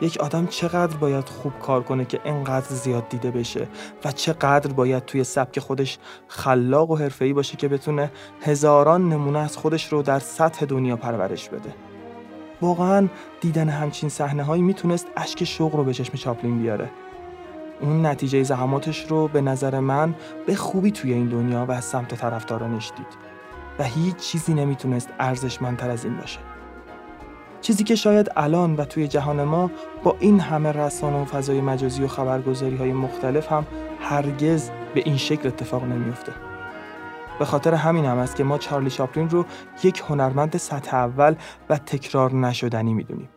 یک آدم چقدر باید خوب کار کنه که انقدر زیاد دیده بشه و چقدر باید توی سبک خودش خلاق و حرفه‌ای باشه که بتونه هزاران نمونه از خودش رو در سطح دنیا پرورش بده. واقعا دیدن همچین صحنه هایی می‌تونست اشک شوق رو به چشم چاپلین بیاره. اون نتیجه زحماتش رو به نظر من به خوبی توی این دنیا و از سمت طرفدارانش دید. و هیچ چیزی نمی‌تونست ارزشمندتر از این باشه. چیزی که شاید الان و توی جهان ما با این همه رسانه و فضای مجازی و خبرگزاری های مختلف هم هرگز به این شکل اتفاق نمیفته. به خاطر همین هم است که ما چارلی شاپلین رو یک هنرمند سطح اول و تکرار نشدنی می‌دونیم.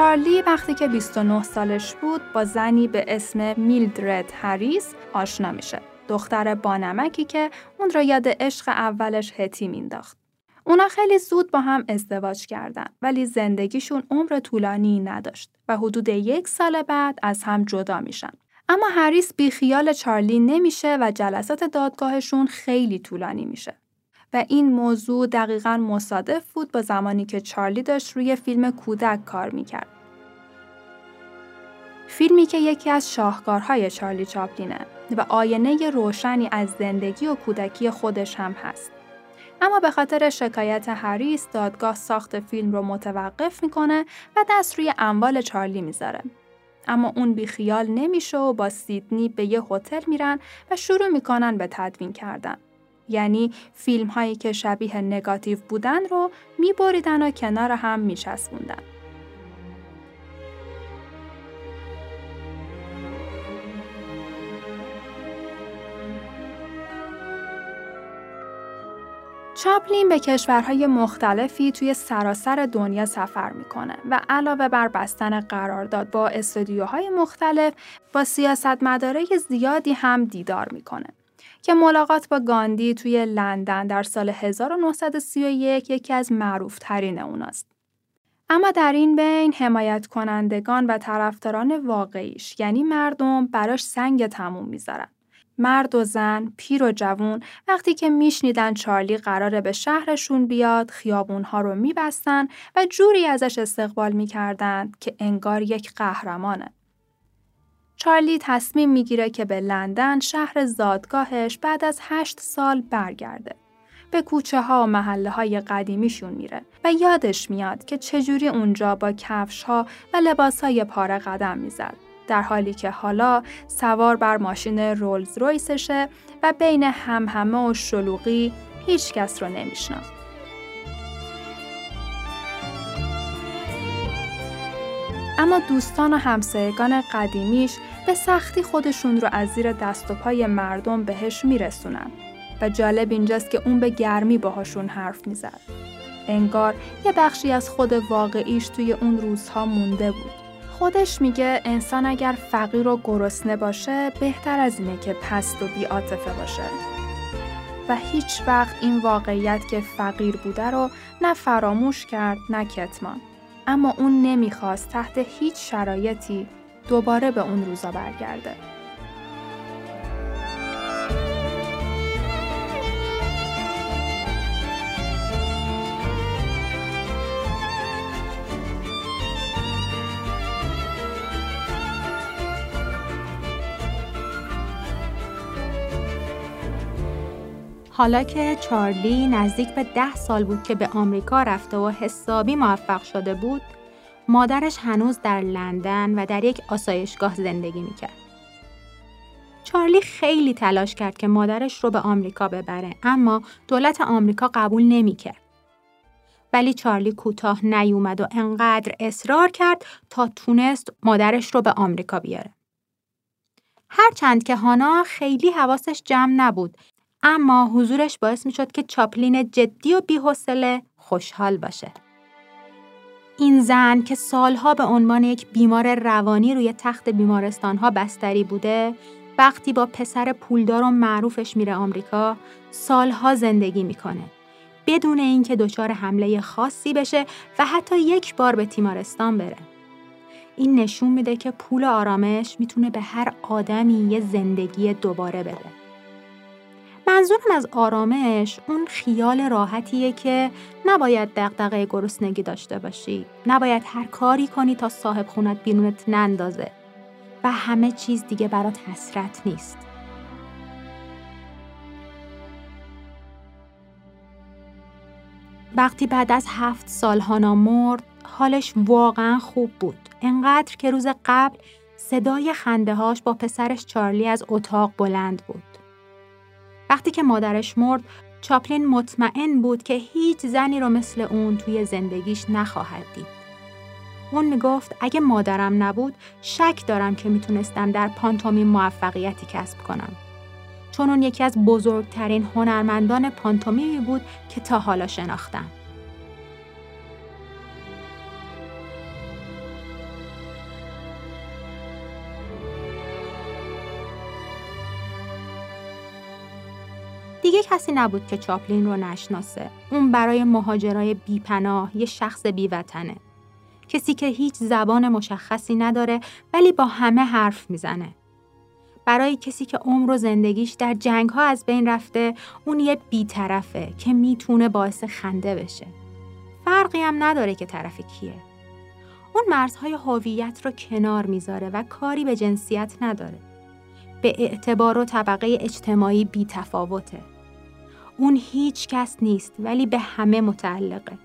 چارلی وقتی که 29 سالش بود با زنی به اسم میلدرد هریس آشنا میشه. دختر بانمکی که اون را یاد عشق اولش هتی مینداخت. اونا خیلی زود با هم ازدواج کردن ولی زندگیشون عمر طولانی نداشت و حدود یک سال بعد از هم جدا میشن. اما هریس بیخیال چارلی نمیشه و جلسات دادگاهشون خیلی طولانی میشه. و این موضوع دقیقا مصادف بود با زمانی که چارلی داشت روی فیلم کودک کار می‌کرد. فیلمی که یکی از شاهکارهای چارلی چاپلینه و آینه روشنی از زندگی و کودکی خودش هم هست. اما به خاطر شکایت هریس دادگاه ساخت فیلم رو متوقف می‌کنه و دست روی اموال چارلی می‌ذاره. اما اون بیخیال نمیشه و با سیدنی به یه هتل میرن و شروع می‌کنن به تدوین کردن. یعنی فیلم هایی که شبیه نگاتیو بودن رو میبریدن و کنار هم میچسبوندن. چاپلین به کشورهای مختلفی توی سراسر دنیا سفر می‌کنه و علاوه بر بستن قرارداد با استودیوهای مختلف با سیاستمدارای زیادی هم دیدار می‌کنه که ملاقات با گاندی توی لندن در سال 1931 یکی از معروفترین اوناست. اما در این بین حمایت کنندگان و طرفداران واقعیش یعنی مردم براش سنگ تموم می‌ذارن. مرد و زن، پیر و جوون وقتی که میشنیدن چارلی قراره به شهرشون بیاد، خیابونها رو میبستن و جوری ازش استقبال می‌کردن که انگار یک قهرمانه. چارلی تصمیم می‌گیره که به لندن شهر زادگاهش بعد از هشت سال برگرده. به کوچه ها و محله های قدیمیشون میره و یادش میاد که چجوری اونجا با کفش ها و لباس های پاره قدم می‌زد. در حالی که حالا سوار بر ماشین رولز رویسشه و بین همهمه و شلوغی هیچ کس رو نمیشناخت. اما دوستان و همسایگان قدیمیش به سختی خودشون رو از زیر دست و پای مردم بهش میرسونن و جالب اینجاست که اون به گرمی باهاشون حرف می‌زد. انگار یه بخشی از خود واقعیش توی اون روزها مونده بود. خودش میگه انسان اگر فقیر و گرسنه باشه بهتر از اینه که پست و بیاتفه باشه. و هیچ وقت این واقعیت که فقیر بوده رو نه فراموش کرد نه کتمان. اما اون نمی‌خواست تحت هیچ شرایطی دوباره به اون روزا برگرده. حالا که چارلی نزدیک به ده سال بود که به آمریکا رفته و حسابی موفق شده بود، مادرش هنوز در لندن و در یک آسایشگاه زندگی می‌کرد. چارلی خیلی تلاش کرد که مادرش رو به آمریکا ببره اما دولت آمریکا قبول نمی‌کرد. ولی چارلی کوتاه نیومد و انقدر اصرار کرد تا تونست مادرش رو به آمریکا بیاره. هرچند که هانا خیلی حواسش جمع نبود اما حضورش باعث می شد که چاپلین جدی و بیحوصله خوشحال باشه. این زن که سالها به عنوان یک بیمار روانی روی تخت بیمارستانها بستری بوده وقتی با پسر پولدار و معروفش میره آمریکا سالها زندگی می‌کنه. بدون اینکه دچار حمله خاصی بشه و حتی یک بار به تیمارستان بره. این نشون میده که پول آرامش می‌تونه به هر آدمی یه زندگی دوباره بده. منظورم از آرامش اون خیال راحتیه که نباید دقدقه گرسنگی داشته باشی. نباید هر کاری کنی تا صاحب خونت بیرونت نندازه. و همه چیز دیگه برات حسرت نیست. وقتی بعد از هفت سال هانا مرد حالش واقعا خوب بود. انقدر که روز قبل صدای خنده هاش با پسرش چارلی از اتاق بلند بود. وقتی که مادرش مرد چاپلین مطمئن بود که هیچ زنی رو مثل اون توی زندگیش نخواهد دید. اون می‌گفت اگه مادرم نبود شک دارم که می‌تونستم در پانتومی موفقیتی کسب کنم. چون اون یکی از بزرگترین هنرمندان پانتومیمی بود که تا حالا شناختم. دیگه کسی نبود که چاپلین رو نشناسه. اون برای مهاجرای بیپناه یه شخص بیوطنه. کسی که هیچ زبان مشخصی نداره ولی با همه حرف می‌زنه. برای کسی که عمر و زندگیش در جنگ ها از بین رفته اون یه بیطرفه که می‌تونه باعث خنده بشه. فرقی هم نداره که طرف کیه. اون مرزهای هویت رو کنار می‌ذاره و کاری به جنسیت نداره. به اعتبار و طبقه اجتماعی بی تفاوته. اون هیچ کس نیست ولی به همه متعلقه.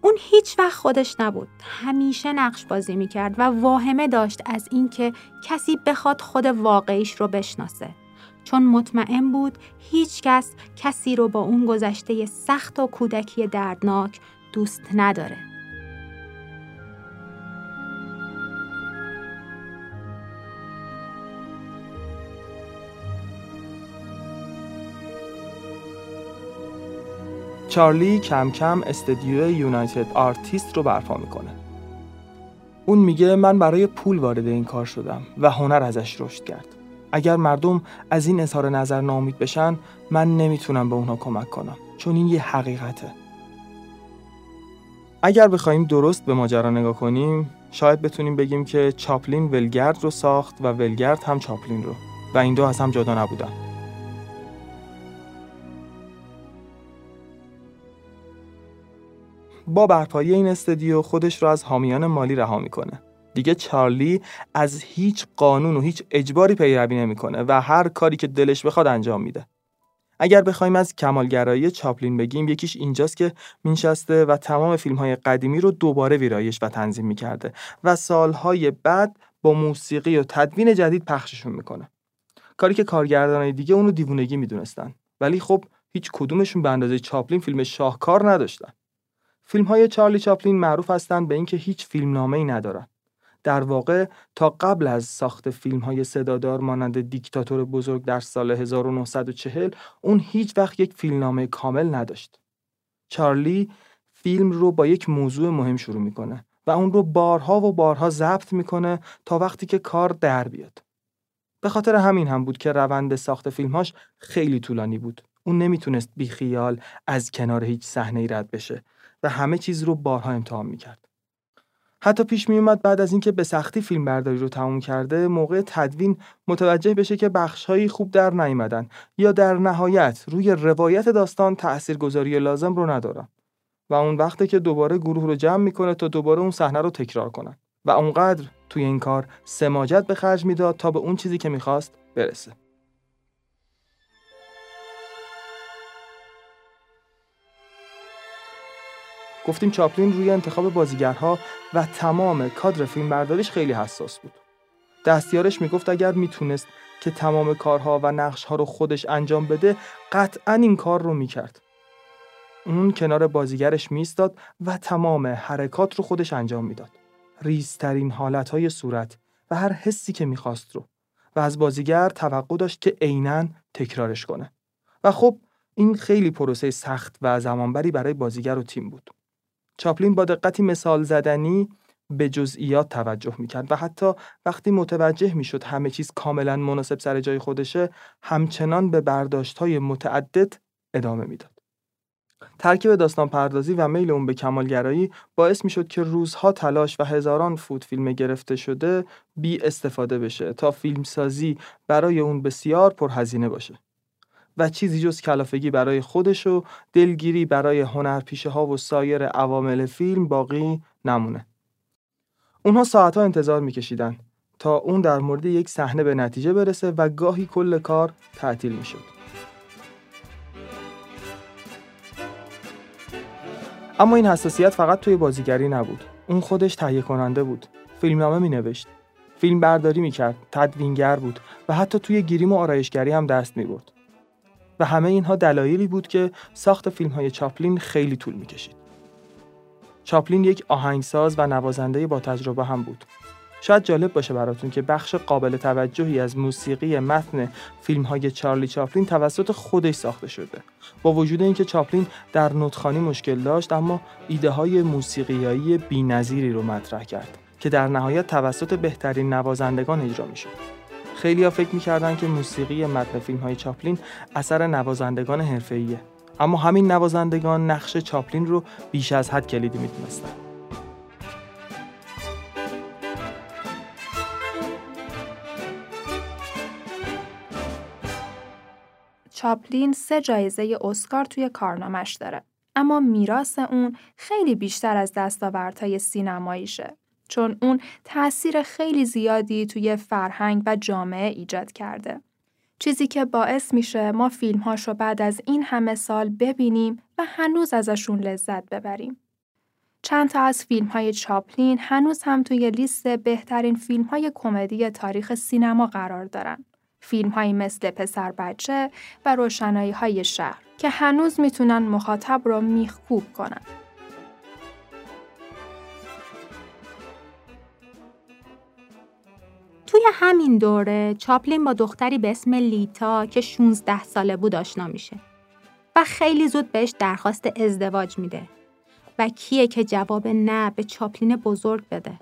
اون هیچ وقت خودش نبود. همیشه نقش بازی می‌کرد و واهمه داشت از اینکه کسی بخواد خود واقعیش رو بشناسه. چون مطمئن بود هیچ کس کسی رو با اون گذشته سخت و کودکی دردناک دوست نداره. چارلی کم کم استدیو United Artists رو برپا می‌کنه. اون میگه من برای پول وارد این کار شدم و هنر ازش رشد کرد. اگر مردم از این اظهار نظر ناامید بشن من نمی‌تونم به اونها کمک کنم چون این یه حقیقته. اگر بخوایم درست به ماجرا نگاه کنیم شاید بتونیم بگیم که چاپلین ولگرد رو ساخت و ولگرد هم چاپلین رو و این دو از هم جدا نبودن. با برپایی این استدیو خودش رو از حامیان مالی رها می‌کنه. دیگه چارلی از هیچ قانون و هیچ اجباری پیروی نمی‌کنه و هر کاری که دلش بخواد انجام میده. اگر بخوایم از کمالگرایی چاپلین بگیم یکیش اینجاست که مینشسته و تمام فیلم های قدیمی رو دوباره ویرایش و تنظیم می‌کرده و سالهای بعد با موسیقی و تدوین جدید پخششون می‌کنه. کاری که کارگردانای دیگه اونو دیوونگی می‌دونستن ولی خب هیچ کدومشون به اندازه چاپلین فیلم شاهکار نداشتن. فیلم های چارلی چاپلین معروف هستند به اینکه هیچ فیلم ای ندارن. در واقع تا قبل از ساخت فیلم های صدادار مانند دیکتاتور بزرگ در سال 1940 اون هیچ وقت یک فیلمنامه کامل نداشت. چارلی فیلم رو با یک موضوع مهم شروع می‌کنه و اون رو بارها و بارها ضبط می‌کنه تا وقتی که کار در بیاد. به خاطر همین هم بود که روند ساخت فیلمهاش خیلی طولانی بود. اون نمی‌تونست بیخیال از کنار هیچ صحنه رد بشه و همه چیز رو بارها امتحان می‌کرد. حتی پیش می اومد بعد از اینکه به سختی فیلم برداری رو تموم کرده موقع تدوین متوجه بشه که بخشهایی خوب در نیامدن یا در نهایت روی روایت داستان تاثیرگذاری لازم رو ندارن و اون وقته که دوباره گروه رو جمع می‌کنه تا دوباره اون صحنه رو تکرار کنن و اونقدر توی این کار سماجت به خرج می‌داد تا به اون چیزی که می‌خواست برسه گفتیم چاپلین روی انتخاب بازیگرها و تمام کادر فیلم برداریش خیلی حساس بود. دستیارش می‌گفت اگر می‌تونست که تمام کارها و نقشها رو خودش انجام بده قطعا این کار رو می‌کرد. اون کنار بازیگرش میستاد و تمام حرکات رو خودش انجام می‌داد. ریزترین حالتهای صورت و هر حسی که می‌خواست رو و از بازیگر توقع داشت که عینا تکرارش کنه. و خب این خیلی پروسه سخت و زمانبری برای بازیگر و تیم بود. چاپلین با دقتی مثال زدنی به جزئیات توجه می‌کرد و حتی وقتی متوجه می‌شد همه چیز کاملا مناسب سر جای خودشه همچنان به برداشت های متعدد ادامه می‌داد. ترکیب داستان پردازی و میل اون به کمالگرایی باعث می‌شد که روزها تلاش و هزاران فوت فیلم گرفته شده بی استفاده بشه تا فیلمسازی برای اون بسیار پرهزینه باشه. و چیزی جز کلافگی برای خودش و دلگیری برای هنرپیشه ها و سایر عوامل فیلم باقی نمونه. اونها ساعتها انتظار میکشیدن تا اون در مورد یک صحنه به نتیجه برسه و گاهی کل کار تعطیل می‌شد. اما این حساسیت فقط توی بازیگری نبود. اون خودش تهیه کننده بود. فیلمنامه می نوشت. فیلم برداری می کرد. تدوینگر بود و حتی توی گیریم و آرایشگری هم دست می برد. و همه اینها دلایلی بود که ساخت فیلم های چاپلین خیلی طول می کشید. چاپلین یک آهنگساز و نوازنده با تجربه هم بود. شاید جالب باشه براتون که بخش قابل توجهی از موسیقی متن فیلم های چارلی چاپلین توسط خودش ساخته شده. با وجود اینکه چاپلین در نوتخانی مشکل داشت اما ایده های موسیقیایی بی‌نظیری رو مطرح کرد که در نهایت توسط بهترین نوازندگان اجرا می خیلی ها فکر می‌کردن که موسیقی متن فیلم های چاپلین اثر نوازندگان حرفه‌ایه. اما همین نوازندگان نقش چاپلین رو بیش از حد کلیدی می‌دونستن. چاپلین سه جایزه اسکار توی کارنامش داره. اما میراث اون خیلی بیشتر از دستاوردهای سینماییشه. چون اون تاثیر خیلی زیادی توی فرهنگ و جامعه ایجاد کرده. چیزی که باعث میشه ما فیلمهاش رو بعد از این همه سال ببینیم و هنوز ازشون لذت ببریم. چند تا از فیلم های چاپلین هنوز هم توی لیست بهترین فیلم های کمدی تاریخ سینما قرار دارن. فیلم های مثل پسر بچه و روشنایی های شهر که هنوز می‌تونن مخاطب رو میخکوب کنن. توی همین دوره چاپلین با دختری به اسم لیتا که 16 ساله بود آشنا میشه و خیلی زود بهش درخواست ازدواج میده و کیه که جواب نه به چاپلین بزرگ بده.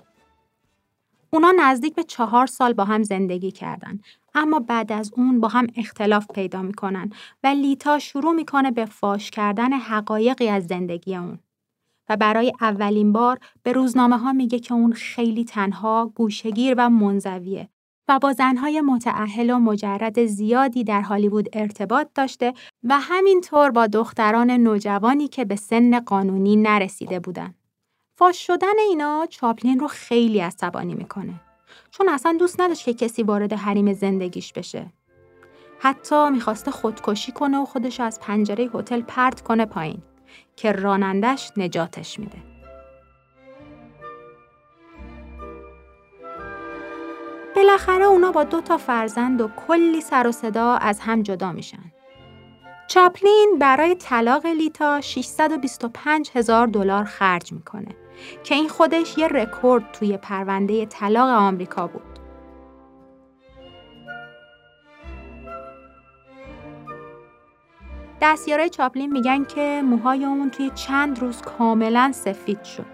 اونا نزدیک به چهار سال با هم زندگی کردن اما بعد از اون با هم اختلاف پیدا می‌کنن و لیتا شروع می‌کنه به فاش کردن حقایقی از زندگی اون. و برای اولین بار به روزنامه ها میگه که اون خیلی تنها، گوشگیر و منزویه و با زنهای متعهل و مجرد زیادی در هالیوود ارتباط داشته و همینطور با دختران نوجوانی که به سن قانونی نرسیده بودن. فاش شدن اینا چاپلین رو خیلی عصبانی می‌کنه. چون اصلا دوست نداشت که کسی وارد حریم زندگیش بشه. حتی می‌خواسته خودکشی کنه و خودش از پنجره هتل پرت کنه پایین که رانندش نجاتش میده. بالاخره اونا با دو تا فرزند و کلی سر و صدا از هم جدا میشن. چاپلین برای طلاق لیتا 625 هزار دلار خرج می‌کنه که این خودش یه رکورد توی پرونده طلاق آمریکا بود. دستیارای چاپلین میگن که موهای اون توی چند روز کاملا سفید شد.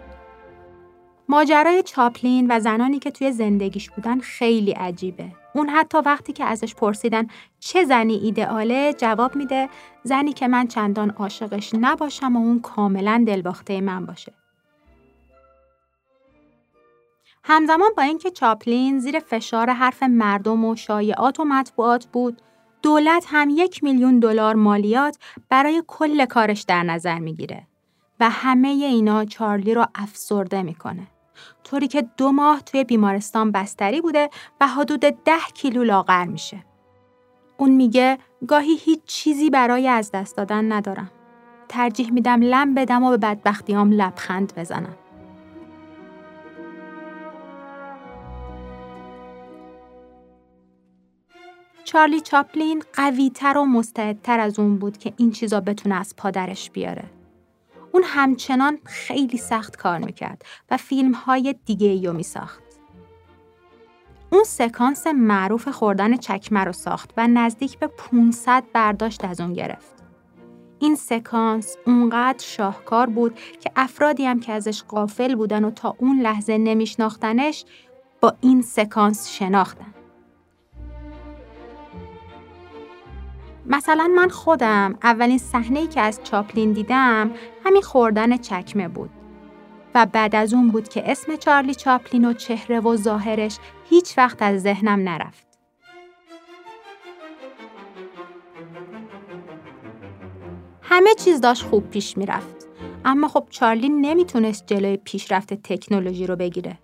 ماجرای چاپلین و زنانی که توی زندگیش بودن خیلی عجیبه. اون حتی وقتی که ازش پرسیدن چه زنی ایدئاله جواب میده زنی که من چندان عاشقش نباشم و اون کاملا دلباخته من باشه. همزمان با اینکه چاپلین زیر فشار حرف مردم و شایعات و مطبوعات بود، دولت هم یک میلیون دلار مالیات برای کل کارش در نظر می‌گیره و همه اینا چارلی رو افسرده می‌کنه. طوری که دو ماه توی بیمارستان بستری بوده و حدود ده کیلو لاغر میشه. اون میگه گاهی هیچ چیزی برای از دست دادن ندارم. ترجیح میدم لم بدم و به بدبختیام لبخند بزنم. چارلی چاپلین قویتر و مستعدتر از اون بود که این چیزا بتونه از پادرش بیاره. اون همچنان خیلی سخت کار می‌کرد و فیلم های دیگه ایو میساخت. اون سکانس معروف خوردن چکمه رو ساخت و نزدیک به 500 برداشت از اون گرفت. این سکانس اونقدر شاهکار بود که افرادی هم که ازش قافل بودن و تا اون لحظه نمیشناختنش با این سکانس شناختن. مثلا من خودم اولین صحنه که از چاپلین دیدم همین خوردن چکمه بود. و بعد از اون بود که اسم چارلی چاپلین و چهره و ظاهرش هیچ وقت از ذهنم نرفت. همه چیز داشت خوب پیش می‌رفت. اما خب چارلی نمی‌تونست جلوی پیشرفت تکنولوژی رو بگیره.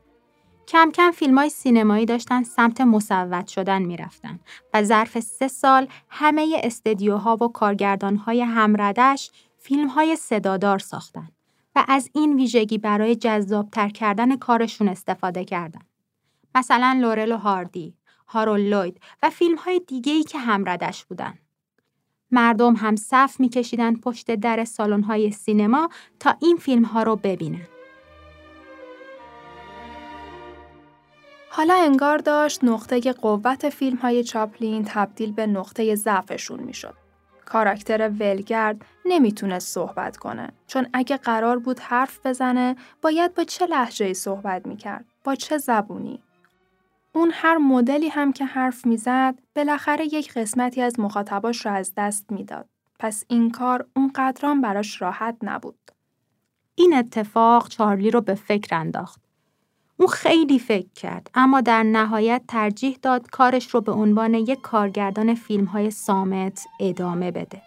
کم کم فیلم های سینمایی داشتن سمت مصوت شدن می‌رفتن و ظرف سه سال همه استدیوها و کارگردانهای همردش فیلم های صدادار ساختن و از این ویژگی برای جذابتر کردن کارشون استفاده کردن. مثلا لورل و هاردی، هارول لوید و فیلم های دیگه ای که همردش بودن. مردم هم صف میکشیدن پشت در سالن های سینما تا این فیلم ها رو ببینن. حالا انگار داشت نقطه قوت فیلم های چاپلین تبدیل به نقطه ضعفشون می‌شد. کاراکتر ولگرد نمی‌تونست صحبت کنه چون اگه قرار بود حرف بزنه باید با چه لحجه صحبت می‌کرد؟ با چه زبونی؟ اون هر مدلی هم که حرف می‌زد بالاخره یک قسمتی از مخاطباش را از دست می‌داد. پس این کار اون قدران براش راحت نبود. این اتفاق چارلی رو به فکر انداخت. اون خیلی فکر کرد اما در نهایت ترجیح داد کارش رو به عنوان یک کارگردان فیلم های سامت ادامه بده.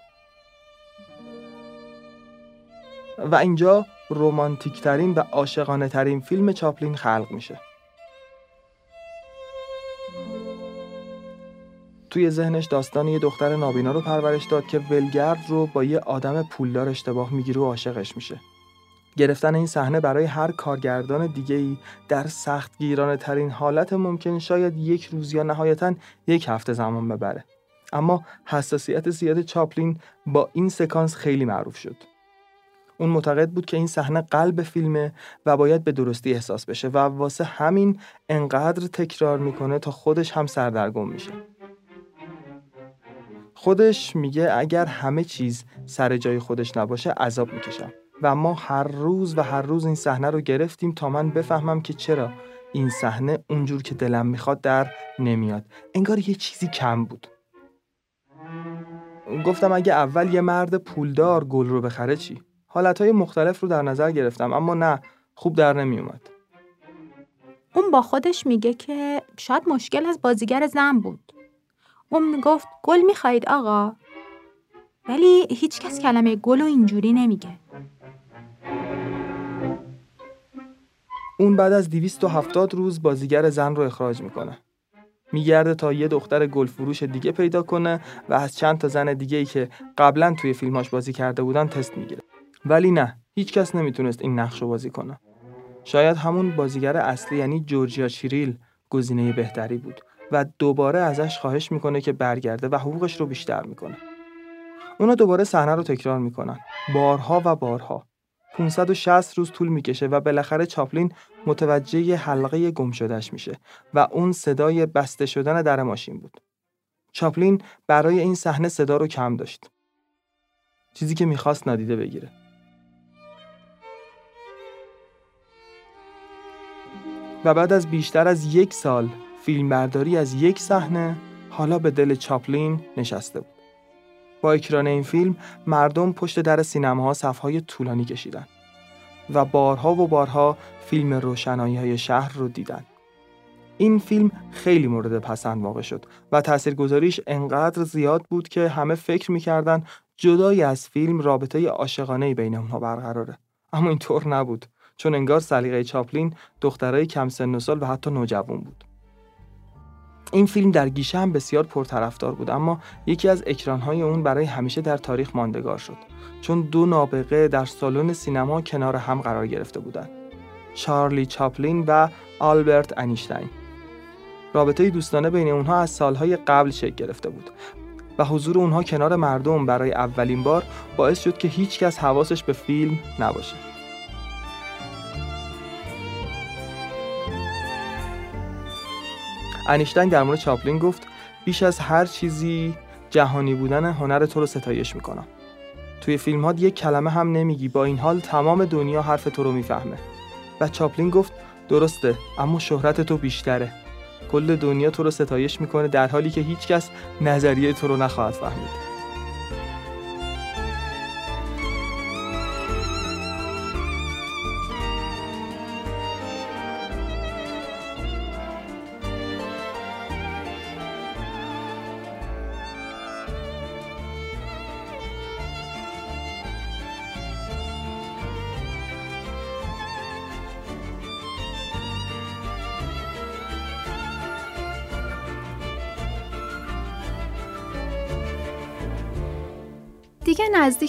و اینجا رومانتیک ترین و عاشقانه ترین فیلم چاپلین خلق میشه. توی ذهنش داستان یه دختر نابینا رو پرورش داد که ولگرد رو با یه آدم پولدار اشتباه می‌گیره و عاشقش میشه. گرفتن این صحنه برای هر کارگردان دیگه ای در سخت گیرانه ترین حالت ممکن شاید یک روز یا نهایتا یک هفته زمان ببره. اما حساسیت زیاد چاپلین با این سکانس خیلی معروف شد. اون معتقد بود که این صحنه قلب فیلمه و باید به درستی احساس بشه و واسه همین انقدر تکرار می‌کنه تا خودش هم سردرگم میشه. خودش میگه اگر همه چیز سر جای خودش نباشه عذاب می‌کشم و ما هر روز و هر روز این صحنه رو گرفتیم تا من بفهمم که چرا این صحنه اونجور که دلم می‌خواد در نمیاد. انگار یه چیزی کم بود. گفتم اگه اول یه مرد پولدار گل رو بخره چی؟ حالتهای مختلف رو در نظر گرفتم اما نه خوب در نمیومد اون با خودش میگه که شاید مشکل از بازیگر زن بود. اون می‌گفت گل می‌خواید آقا؟ ولی هیچ کس کلمه گل و اینجوری نمیگه. اون بعد از 270 روز بازیگر زن رو اخراج می‌کنه. میگرده تا یه دختر گل فروش دیگه پیدا کنه و از چند تا زن دیگه ای که قبلا توی فیلماش بازی کرده بودن تست می‌گیره. ولی نه، هیچ کس نمی‌تونست این نقش رو بازی کنه. شاید همون بازیگر اصلی یعنی جورجیا چیریل گزینه بهتری بود و دوباره ازش خواهش می‌کنه که برگرده و حقوقش رو بیشتر می‌کنه. اونا دوباره صحنه رو تکرار می‌کنن. بارها و بارها. 560 روز طول می‌کشه و بالاخره چاپلین متوجه حلقه گم شدهش میشه و اون صدای بسته شدن در ماشین بود. چاپلین برای این صحنه صدا رو کم داشت. چیزی که می‌خواست نادیده بگیره. و بعد از بیشتر از یک سال فیلمبرداری از یک صحنه حالا به دل چاپلین نشسته بود. با اکران این فیلم مردم پشت در سینماها صفهای طولانی کشیدن و بارها و بارها فیلم روشنایی های شهر رو دیدن. این فیلم خیلی مورد پسند واقع شد و تاثیرگذاریش انقدر زیاد بود که همه فکر می‌کردن جدای از فیلم رابطه عاشقانه بین اونها برقراره اما اینطور نبود چون انگار سلیقه چاپلین دخترای کم سن و سال و حتی نوجوان بود این فیلم در گیشه هم بسیار پرطرفدار بود اما یکی از اکرانهای اون برای همیشه در تاریخ ماندگار شد. چون دو نابغه در سالن سینما کنار هم قرار گرفته بودند. چارلی چاپلین و آلبرت انیشتین رابطه دوستانه بین اونها از سالهای قبل شکل گرفته بود و حضور اونها کنار مردم برای اولین بار باعث شد که هیچکس حواسش به فیلم نباشه. انیشتین در مورد چاپلین گفت بیش از هر چیزی جهانی بودن هنر تو رو ستایش می‌کنم توی فیلم ها یک کلمه هم نمیگی با این حال تمام دنیا حرف تو رو می‌فهمه. و چاپلین گفت درسته اما شهرت تو بیشتره. کل دنیا تو رو ستایش می‌کنه در حالی که هیچکس نظریه تو رو نخواهد فهمید.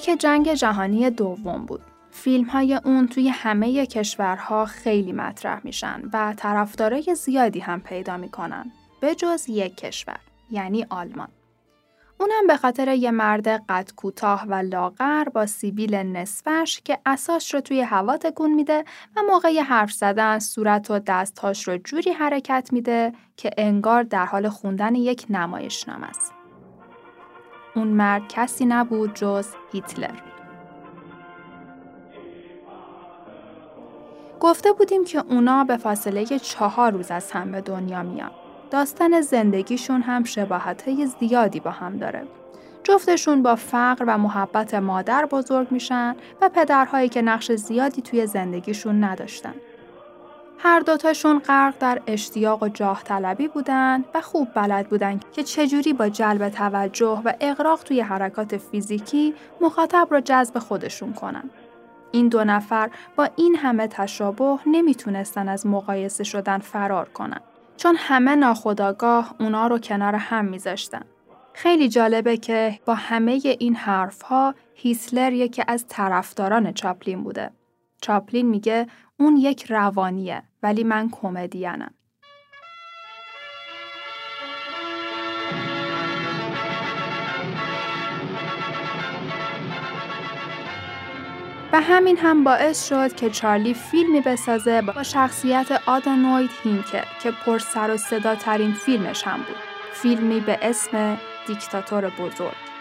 نزدیک جنگ جهانی دوم بود. فیلم های اون توی همه کشورها خیلی مطرح میشن و طرفدارای زیادی هم پیدا می‌کنن. به جز یک کشور، یعنی آلمان. اونم به خاطر یه مرد قد کوتاه و لاغر با سیبیل نصفش که اساس رو توی هوا تکون میده و موقع حرف زدن صورت و دستهاش رو جوری حرکت میده که انگار در حال خوندن یک نمایشنامه است. اون مرد کسی نبود جز هیتلر. گفته بودیم که اونا به فاصله چهار روز از هم به دنیا میان. داستان زندگیشون هم شباهت های زیادی با هم داره. جفتشون با فقر و محبت مادر بزرگ میشن و پدرهایی که نقش زیادی توی زندگیشون نداشتن. هر دوتاشون غرق در اشتیاق و جاه طلبی بودن و خوب بلد بودن که چجوری با جلب توجه و اقراق توی حرکات فیزیکی مخاطب را جذب خودشون کنن. این دو نفر با این همه تشابه نمی‌تونستن از مقایسه شدن فرار کنن. چون همه ناخداگاه اونا رو کنار هم میذاشتن. خیلی جالبه که با همه این حرفها هیسلر یکی از طرفداران چاپلین بوده. چاپلین میگه اون یک روانیه ولی من کمدینم. و همین هم باعث شد که چارلی فیلمی بسازه با شخصیت آدانوید هینکر که پر سر و صدا ترین فیلمش هم بود. فیلمی به اسم دیکتاتور بزرگ.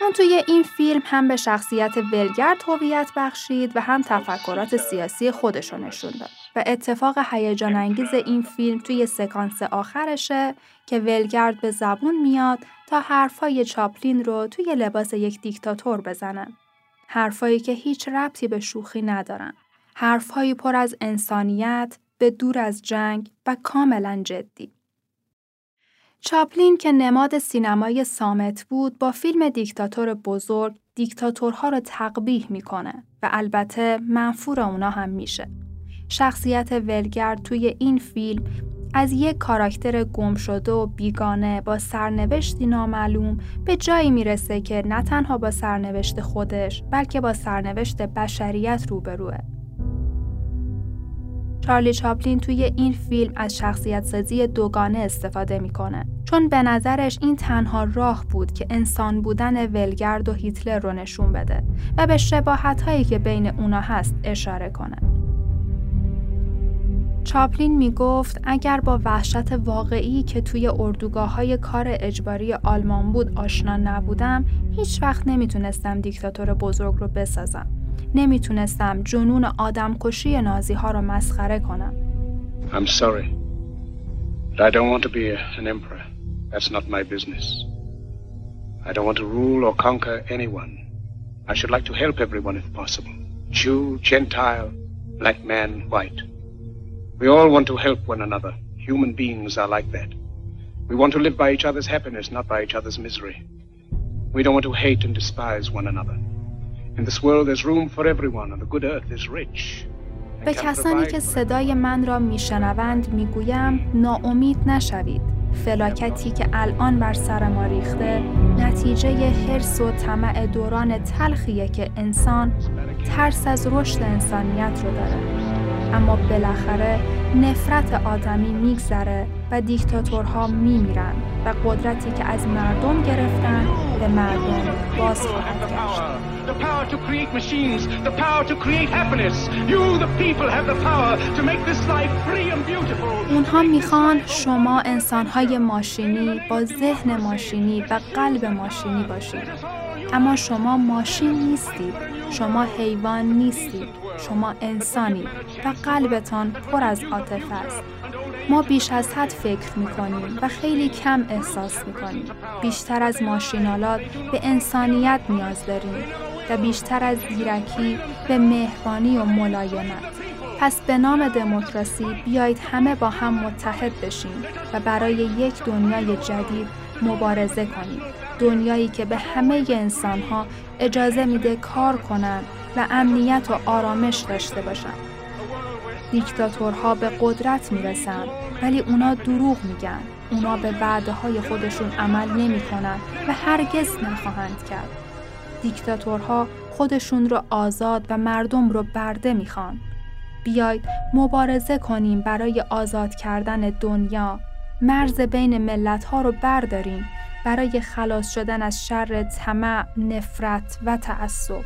اون توی این فیلم هم به شخصیت ولگرد هویت بخشید و هم تفکرات سیاسی خودش رو نشون داد. و اتفاق هیجان انگیز این فیلم توی سکانس آخرشه که ولگرد به زبون میاد تا حرفای چاپلین رو توی لباس یک دیکتاتور بزنن. حرفایی که هیچ ربطی به شوخی ندارن. حرفهایی پر از انسانیت، به دور از جنگ و کاملا جدی. چاپلین که نماد سینمای سامت بود با فیلم دیکتاتور بزرگ دیکتاتورها رو تقبیح می‌کنه و البته منفور اونا هم میشه. شخصیت ولگرد توی این فیلم از یک کاراکتر گم شده و بیگانه با سرنوشتی نامعلوم به جایی می‌رسه که نه تنها با سرنوشت خودش بلکه با سرنوشت بشریت روبروه. چارلی چاپلین توی این فیلم از شخصیت سازی دوگانه استفاده می‌کنه چون به نظرش این تنها راه بود که انسان بودن ولگرد و هیتلر رو نشون بده و به شباهت هایی که بین اونا هست اشاره کنه. چاپلین می گفت اگر با وحشت واقعی که توی اردوگاه های کار اجباری آلمان بود آشنا نبودم هیچ وقت نمی‌تونستم دیکتاتور بزرگ رو بسازم. نمیتونستم جنون آدم کشی نازی ها رو مسخره کنم. I'm sorry. But I don't want to be an emperor. That's not my business. I don't want to rule or conquer anyone. I should like to help everyone if possible. Jew, Gentile, black man, white. We all want to help one another. Human beings are like that. We want to live by each other's happiness, not by each other's misery. We don't want to hate and despise one another. به کسانی که صدای من را میشنوند می‌گویم ناامید نشوید. فلاکتی که الان بر سر ما ریخته نتیجه حرس و طمع دوران تلخیه که انسان ترس از رشد انسانیت رو داره. اما بالاخره نفرت آدمی میگذره و دیکتاتورها میمیرن و قدرتی که از مردم گرفتن به مردم باز خواهد گشت اونها می‌خوان شما انسانهای ماشینی با ذهن ماشینی و قلب ماشینی باشید اما شما ماشین نیستید. شما حیوان نیستید. شما انسانی و قلبتان پر از عاطفه است. ما بیش از حد فکر می کنیم و خیلی کم احساس می کنیم. بیشتر از ماشینالات به انسانیت نیاز داریم. و بیشتر از زیرکی به مهربانی و ملایمت. پس به نام دموکراسی بیایید همه با هم متحد بشیم و برای یک دنیای جدید مبارزه کنیم. دنیایی که به همه انسانها اجازه میده کار کنند و امنیت و آرامش داشته باشند. دیکتاتورها به قدرت می‌رسن ولی اونا دروغ میگن. اونا به وعده های خودشون عمل نمی‌کنن و هرگز نخواهند کرد. دیکتاتورها خودشون رو آزاد و مردم رو برده می‌خوان. بیاید مبارزه کنیم برای آزاد کردن دنیا. مرز بین ملت ها رو برداریم برای خلاص شدن از شر طمع، نفرت و تعصب.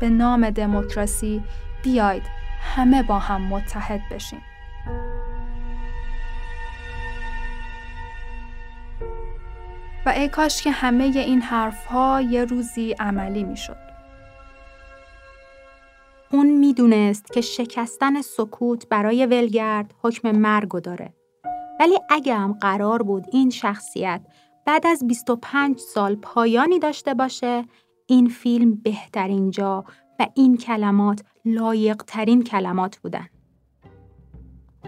به نام دموکراسی بیاید همه با هم متحد بشیم. و ای کاش که همه این حرف ها یه روزی عملی می شد. اون می‌دونست که شکستن سکوت برای ولگرد حکم مرگو داره. ولی اگه هم قرار بود این شخصیت بعد از 25 سال پایانی داشته باشه این فیلم بهترین جا و این کلمات لایق ترین کلمات بودن.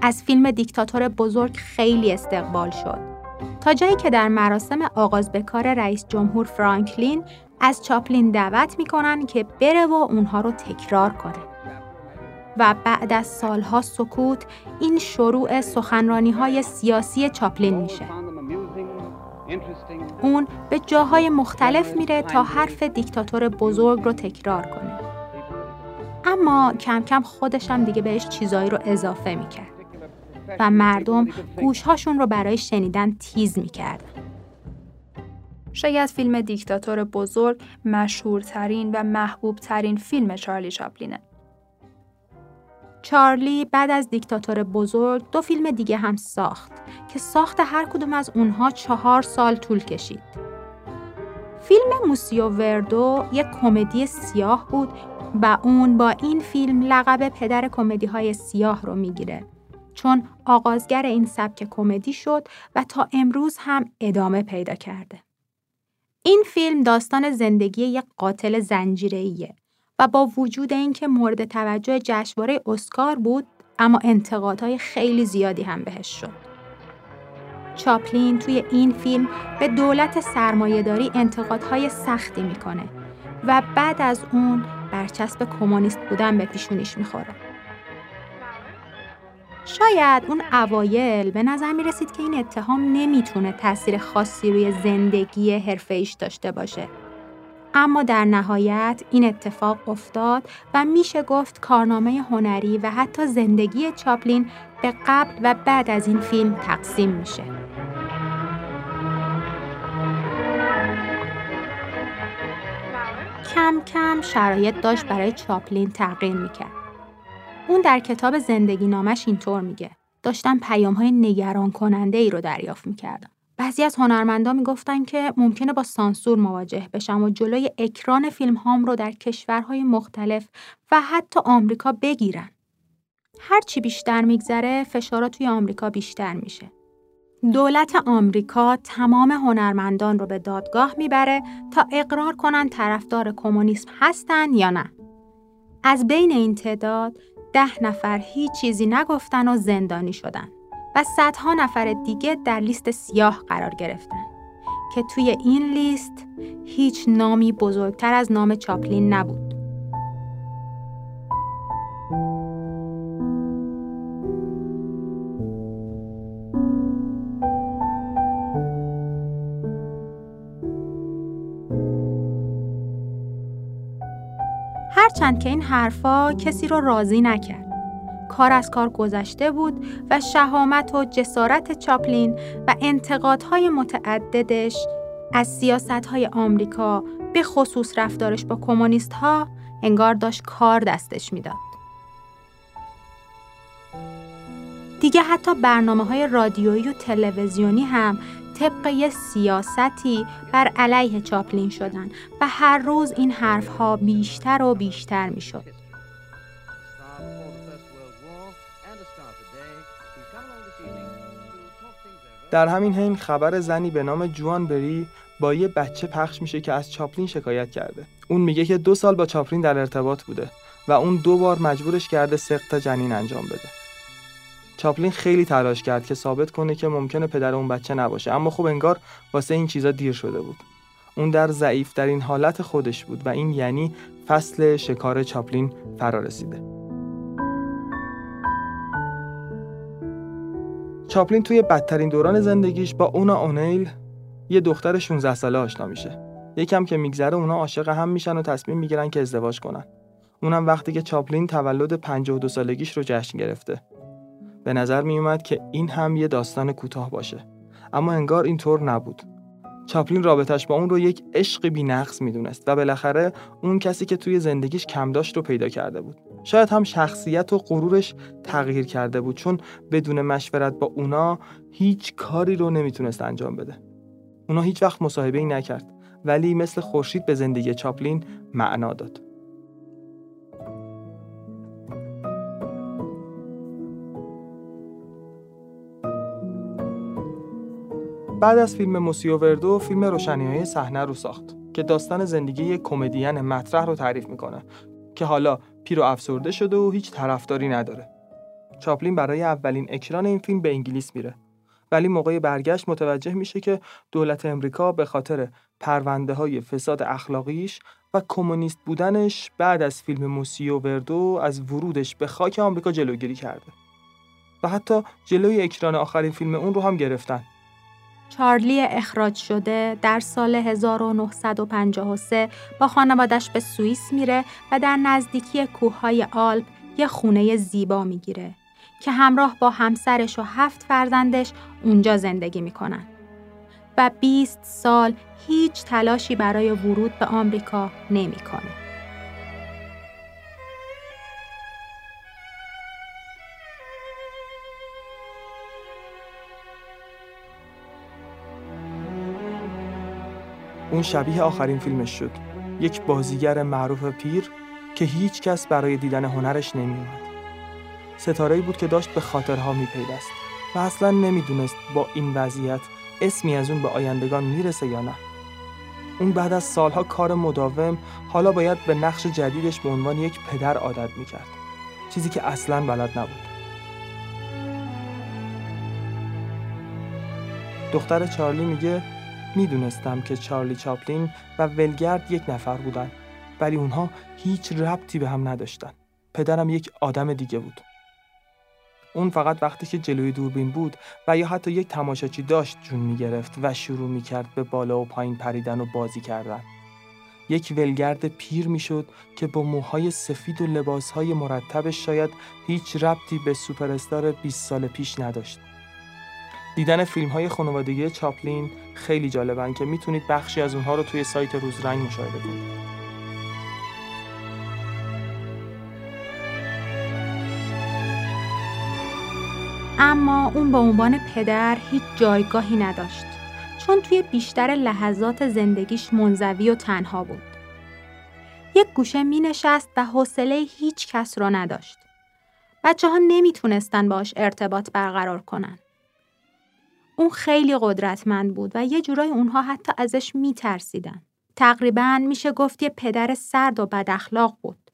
از فیلم دیکتاتور بزرگ خیلی استقبال شد. تا جایی که در مراسم آغاز به کار رئیس جمهور فرانکلین از چاپلین دعوت می‌کنن که بره و اونها رو تکرار کنه. و بعد از سالها سکوت این شروع سخنرانی های سیاسی چاپلین میشه. اون به جاهای مختلف میره تا حرف دیکتاتور بزرگ رو تکرار کنه. اما کم کم خودش هم دیگه بهش چیزایی رو اضافه می‌کرد و مردم گوشهاشون رو برای شنیدن تیز می‌کردن. شاید فیلم دیکتاتور بزرگ مشهورترین و محبوبترین فیلم چارلی چاپلینه. چارلی بعد از دیکتاتور بزرگ دو فیلم دیگه هم ساخت که ساخت هر کدوم از اونها چهار سال طول کشید. فیلم موسیو وردو یک کمدی سیاه بود و اون با این فیلم لقب پدر کمدی های سیاه رو می‌گیره چون آغازگر این سبک کمدی شد و تا امروز هم ادامه پیدا کرده. این فیلم داستان زندگی یک قاتل زنجیره‌ایه و با وجود اینکه مورد توجه جشنواره اسکار بود اما انتقادهای خیلی زیادی هم بهش شد. چاپلین توی این فیلم به دولت سرمایهداری انتقادهای سختی می‌کنه و بعد از اون برچسب کمونیست بودن به پیشونیش می‌خوره. شاید اون اوایل به نظر می رسید که این اتهام نمی‌تونه تاثیر خاصی روی زندگی حرفه داشته باشه اما در نهایت این اتفاق افتاد و میشه گفت کارنامه هنری و حتی زندگی چاپلین به قبل و بعد از این فیلم تقسیم میشه. کم کم شرایط داشت برای چاپلین تغییر می‌کرد. اون در کتاب زندگی نامش اینطور میگه. داشتم پیام های نگران کننده ای رو دریافت می‌کردم. بعضی از هنرمندان می‌گفتن که ممکنه با سانسور مواجه بشم و جلوی اکران فیلم هام رو در کشورهای مختلف و حتی آمریکا بگیرن. هرچی بیشتر میگذره فشارات توی آمریکا بیشتر میشه. دولت آمریکا تمام هنرمندان رو به دادگاه می‌بره تا اقرار کنن طرفدار کمونیسم هستن یا نه. از بین این تعداد ده نفر هیچ چیزی نگفتن و زندانی شدن. و صدها نفر دیگه در لیست سیاه قرار گرفتن که توی این لیست هیچ نامی بزرگتر از نام چاپلین نبود. هرچند که این حرفا کسی رو راضی نکرد. کار از کار گذشته بود و شهامت و جسارت چاپلین و انتقادهای متعددش از سیاستهای آمریکا به خصوص رفتارش با کمونیست ها انگار داشت کار دستش می‌داد. دیگه حتی برنامه های رادیویی و تلویزیونی هم طبق سیاستی بر علیه چاپلین شدن و هر روز این حرفها بیشتر و بیشتر می شد. در همین حین خبر زنی به نام جوان بری با یه بچه پخش میشه که از چاپلین شکایت کرده اون میگه که دو سال با چاپلین در ارتباط بوده و اون دو بار مجبورش کرده سقط جنین انجام بده چاپلین خیلی تلاش کرد که ثابت کنه که ممکنه پدر اون بچه نباشه اما خب انگار واسه این چیزا دیر شده بود اون در ضعیف در این حالت خودش بود و این یعنی فصل شکار چاپلین فرا رسیده چاپلین توی بدترین دوران زندگیش با اونا اونیل یه دختر 16 ساله آشنا میشه. یکم که میگذره اونا عاشق هم میشن و تصمیم می‌گیرن که ازدواج کنن. اونم وقتی که چاپلین تولد 52 سالگیش رو جشن گرفته. به نظر میومد که این هم یه داستان کوتاه باشه. اما انگار اینطور نبود. چاپلین رابطش با اون رو یک عشق بینقص می‌دونست و بالاخره اون کسی که توی زندگیش کم داشت رو پیدا کرده بود. شاید هم شخصیت و غرورش تغییر کرده بود چون بدون مشورت با اونا هیچ کاری رو نمی‌تونست انجام بده. اونا هیچ وقت مصاحبه ای نکرد ولی مثل خورشید به زندگی چاپلین معنا داد. بعد از فیلم موسیو وردو فیلم روشنی صحنه رو ساخت که داستان زندگی یک کمدین مطرح رو تعریف می‌کنه که حالا پیر و افسرده شده و هیچ طرفداری نداره. چاپلین برای اولین اکران این فیلم به انگلیس میره. ولی موقع برگشت متوجه میشه که دولت امریکا به خاطر پرونده های فساد اخلاقیش و کمونیست بودنش بعد از فیلم موسیو وردو از ورودش به خاک آمریکا جلوگیری کرده. و حتی جلوی اکران آخرین فیلم اون رو هم گرفتن. چارلی اخراج شده در سال 1953 با خانوادش به سوئیس میره و در نزدیکی کوههای آلپ یه خونه زیبا می‌گیره که همراه با همسرش و هفت فرزندش اونجا زندگی می‌کنن. و 20 سال هیچ تلاشی برای ورود به آمریکا نمی‌کنه. اون شبیه آخرین فیلمش شد. یک بازیگر معروف پیر که هیچ کس برای دیدن هنرش نمی اومد ستاره‌ای بود که داشت به خاطرها میپیوست و اصلا نمی‌دونست با این وضعیت اسمی از اون به آیندگان می‌رسه یا نه. اون بعد از سالها کار مداوم حالا باید به نقش جدیدش به عنوان یک پدر عادت می‌کرد. چیزی که اصلا بلد نبود. دختر چارلی میگه می‌دونستم که چارلی چاپلین و ولگرد یک نفر بودن ولی اونها هیچ ربطی به هم نداشتن. پدرم یک آدم دیگه بود. اون فقط وقتی که جلوی دوربین بود و یا حتی یک تماشاچی داشت جون می‌گرفت و شروع می‌کرد به بالا و پایین پریدن و بازی کردن. یک ولگرد پیر می‌شد که با موهای سفید و لباسهای مرتبش شاید هیچ ربطی به سوپرستار 20 سال پیش نداشت. دیدن فیلم های خانوادگی چاپلین خیلی جالبن که می‌تونید بخشی از اونها رو توی سایت روزرنگ مشاهده کنید. اما اون به عنوان پدر هیچ جایگاهی نداشت چون توی بیشتر لحظات زندگیش منزوی و تنها بود. یک گوشه می نشست و حوصله هیچ کس را نداشت. بچه ها نمی تونستن باش ارتباط برقرار کنن. اون خیلی قدرتمند بود و یه جورای اونها حتی ازش می ترسیدن. تقریبا میشه گفت یه پدر سرد و بد اخلاق بود.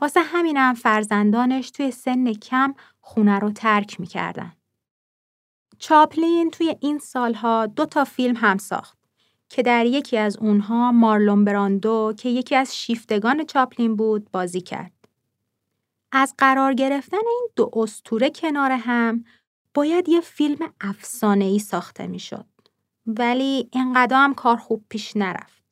واسه همینم فرزندانش توی سن کم خونه رو ترک می‌کردن. چاپلین توی این سالها دو تا فیلم هم ساخت که در یکی از اونها مارلون براندو که یکی از شیفتگان چاپلین بود بازی کرد. از قرار گرفتن این دو استوره کنار هم باید یه فیلم افسانه ای ساخته می‌شد. ولی اینقدر هم کار خوب پیش نرفت.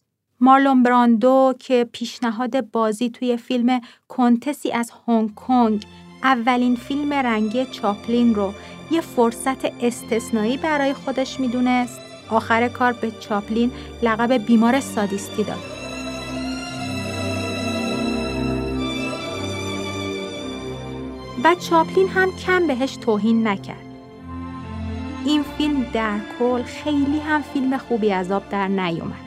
مارلون براندو که پیشنهاد بازی توی فیلم کنتسی از هنگ کنگ اولین فیلم رنگی چاپلین رو یه فرصت استثنایی برای خودش می‌دونست آخر کار به چاپلین لقب بیمار سادیستی داد. و چاپلین هم کم بهش توهین نکرد. این فیلم در کل خیلی هم فیلم خوبی از آب در نیومد.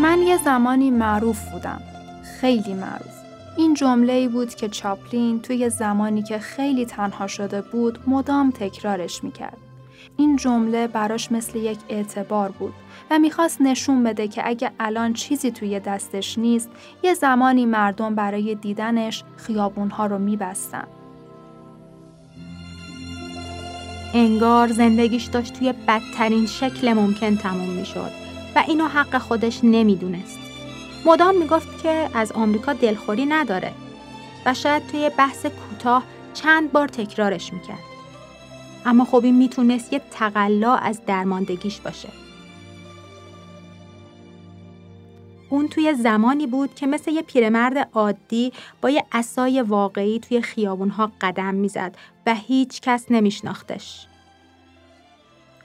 من یه زمانی معروف بودم. خیلی معروف. این جمله ای بود که چاپلین توی زمانی که خیلی تنها شده بود مدام تکرارش می‌کرد. این جمله براش مثل یک اعتبار بود و می‌خواست نشون بده که اگه الان چیزی توی دستش نیست یه زمانی مردم برای دیدنش خیابونها رو میبستن. انگار زندگیش داشت توی بدترین شکل ممکن تموم می‌شد و اینو حق خودش نمی‌دونست. مدام می‌گفت که از آمریکا دلخوری نداره و شاید توی بحث کوتاه چند بار تکرارش می‌کرد. اما خب این می‌تونست یه تقلا از درماندگیش باشه. اون توی زمانی بود که مثل یه پیرمرد عادی با یه اسای واقعی توی خیابونها قدم می‌زد و هیچ کس نمیشناختش.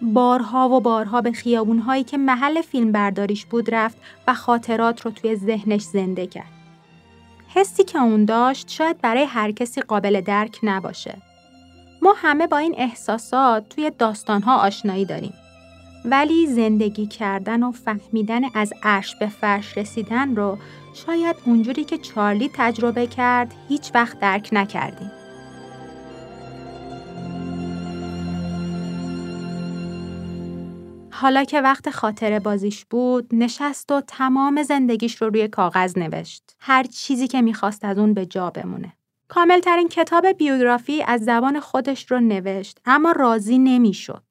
بارها و بارها به خیابونهایی که محل فیلم برداریش بود رفت و خاطرات رو توی ذهنش زنده کرد. حسی که اون داشت شاید برای هر کسی قابل درک نباشه. ما همه با این احساسات توی داستانها آشنایی داریم. ولی زندگی کردن و فهمیدن از عرش به فرش رسیدن رو شاید اونجوری که چارلی تجربه کرد هیچ وقت درک نکردیم. حالا که وقت خاطر بازیش بود نشست و تمام زندگیش رو روی کاغذ نوشت. هر چیزی که می‌خواست از اون به جا بمونه. کاملترین کتاب بیوگرافی از زبان خودش رو نوشت اما راضی نمی‌شد.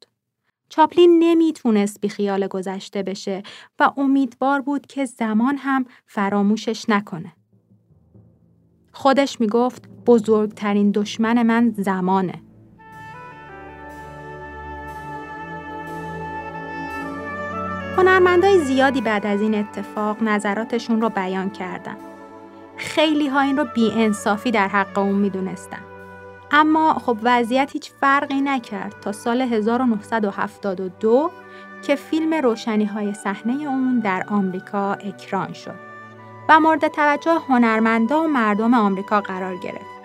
چاپلین نمی‌تونست بیخیال گذشته بشه و امیدوار بود که زمان هم فراموشش نکنه. خودش می‌گفت بزرگترین دشمن من زمانه. هنرمندای زیادی بعد از این اتفاق نظراتشون رو بیان کردن. خیلی ها این رو انصافی در حق اون می‌دونستن. اما خب وضعیت هیچ فرقی نکرد تا سال 1972 که فیلم روشنی های صحنه اون در آمریکا اکران شد و مورد توجه هنرمندا و مردم آمریکا قرار گرفت.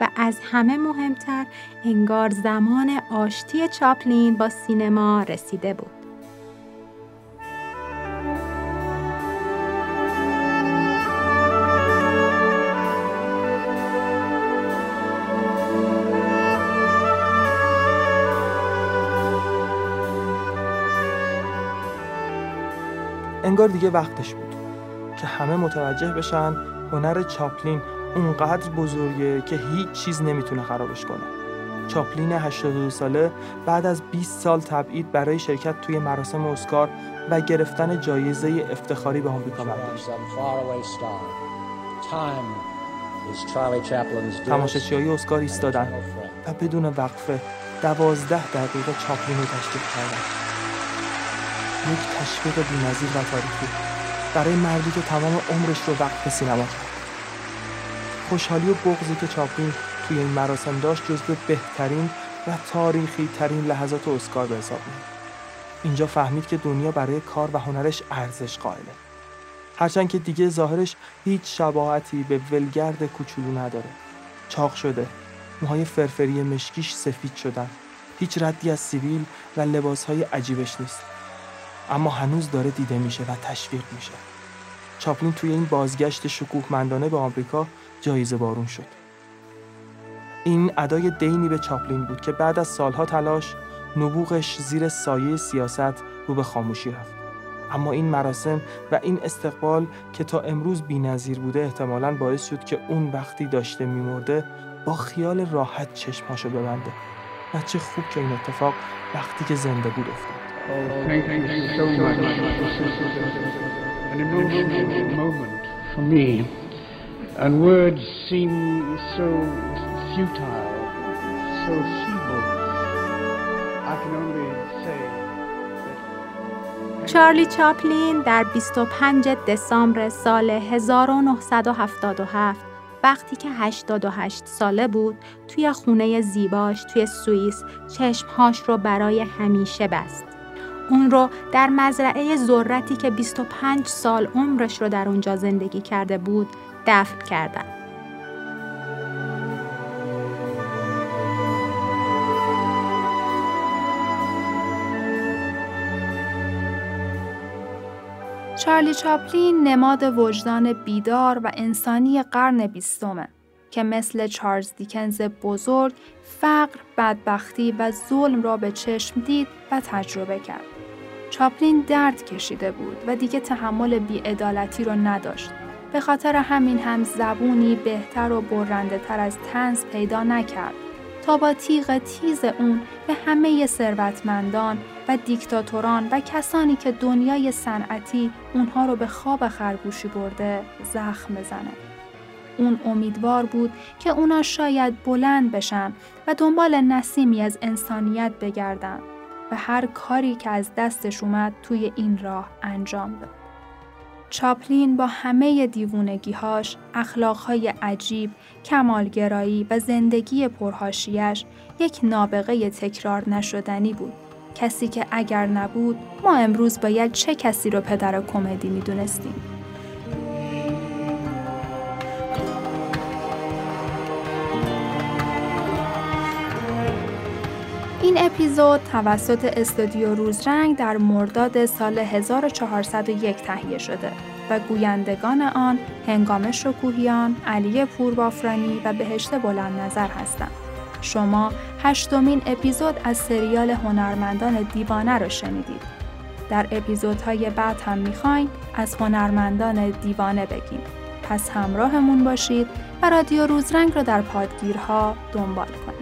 و از همه مهمتر انگار زمان آشتی چاپلین با سینما رسیده بود. انگار دیگه وقتش بود که همه متوجه بشن هنر چاپلین اونقدر بزرگه که هیچ چیز نمی‌تونه خرابش کنه چاپلین 82 ساله بعد از 20 سال تبعید برای شرکت توی مراسم اسکار و گرفتن جایزه افتخاری به آمریکا برگشت. تماشاچی های اسکار ایستادن و بدون وقفه دوازده دقیقه چاپلین رو تشکیل کردن. یک تشویق بی‌نظیر و تاریخی برای مردی که تمام عمرش رو وقف سینما کرد. خوشحالی و بغضی که چاپلین توی این مراسم داشت جزو بهترین و تاریخی ترین لحظات اسکار به حساب میاد اینجا فهمید که دنیا برای کار و هنرش ارزش قائله. هرچند که دیگه ظاهرش هیچ شباهتی به ولگرد کوچولو نداره. چاق شده موهای فرفری مشکیش سفید شدن. هیچ ردی از سیویل و لباسهای عجیبش نیست. اما هنوز داره دیده میشه و تشویق میشه. چاپلین توی این بازگشت شکوهمندانه به آمریکا جایزه بارون شد. این ادای دینی به چاپلین بود که بعد از سالها تلاش نبوغش زیر سایه سیاست رو به خاموشی رفت. اما این مراسم و این استقبال که تا امروز بی‌نظیر بوده احتمالاً باعث شد که اون وقتی داشته میمرده با خیال راحت چشمهاشو ببنده. و چه خوب که این اتفاق وقتی که زنده بود افتاد. Oh, thank you so much. This is an emotional moment for me. And words seem so futile, so feeble. I can only say چارلی چاپلین در 25 دسامبر سال 1977 وقتی که 88 ساله بود توی خونه زیباش توی سوئیس چشمهاش رو برای همیشه بست. اون رو در مزرعه ذرتی که 25 سال عمرش رو در اونجا زندگی کرده بود دفن کردن. چارلی چاپلین نماد وجدان بیدار و انسانی قرن بیستمه که مثل چارلز دیکنز بزرگ فقر، بدبختی و ظلم را به چشم دید و تجربه کرد. چاپلین درد کشیده بود و دیگه تحمل بیعدالتی رو نداشت. به خاطر همین هم زبونی بهتر و برنده تر از تنز پیدا نکرد تا با تیغ تیز اون به همه ثروتمندان و دیکتاتوران و کسانی که دنیای صنعتی اونها رو به خواب خرگوشی برده زخم بزنه. اون امیدوار بود که اونا شاید بلند بشن و دنبال نسیمی از انسانیت بگردن و هر کاری که از دستش اومد توی این راه انجام داد. چاپلین با همه دیوونگیهاش، اخلاقهای عجیب، کمالگرایی و زندگی پرهاشیش یک نابغه تکرار نشدنی بود. کسی که اگر نبود ما امروز باید چه کسی رو پدر کمدی می‌دونستیم. این اپیزود توسط استودیو روزرنگ در مرداد سال 1401 تهیه شده و گویندگان آن هنگام شکوهیان، علی پوربافرانی و بهشت بلند نظر هستند. شما هشتمین اپیزود از سریال هنرمندان دیوانه را شنیدید. در اپیزودهای بعد هم می‌خوایم از هنرمندان دیوانه بگیم. پس همراهمون باشید و رادیو روزرنگ را در پادگیرها دنبال کنید.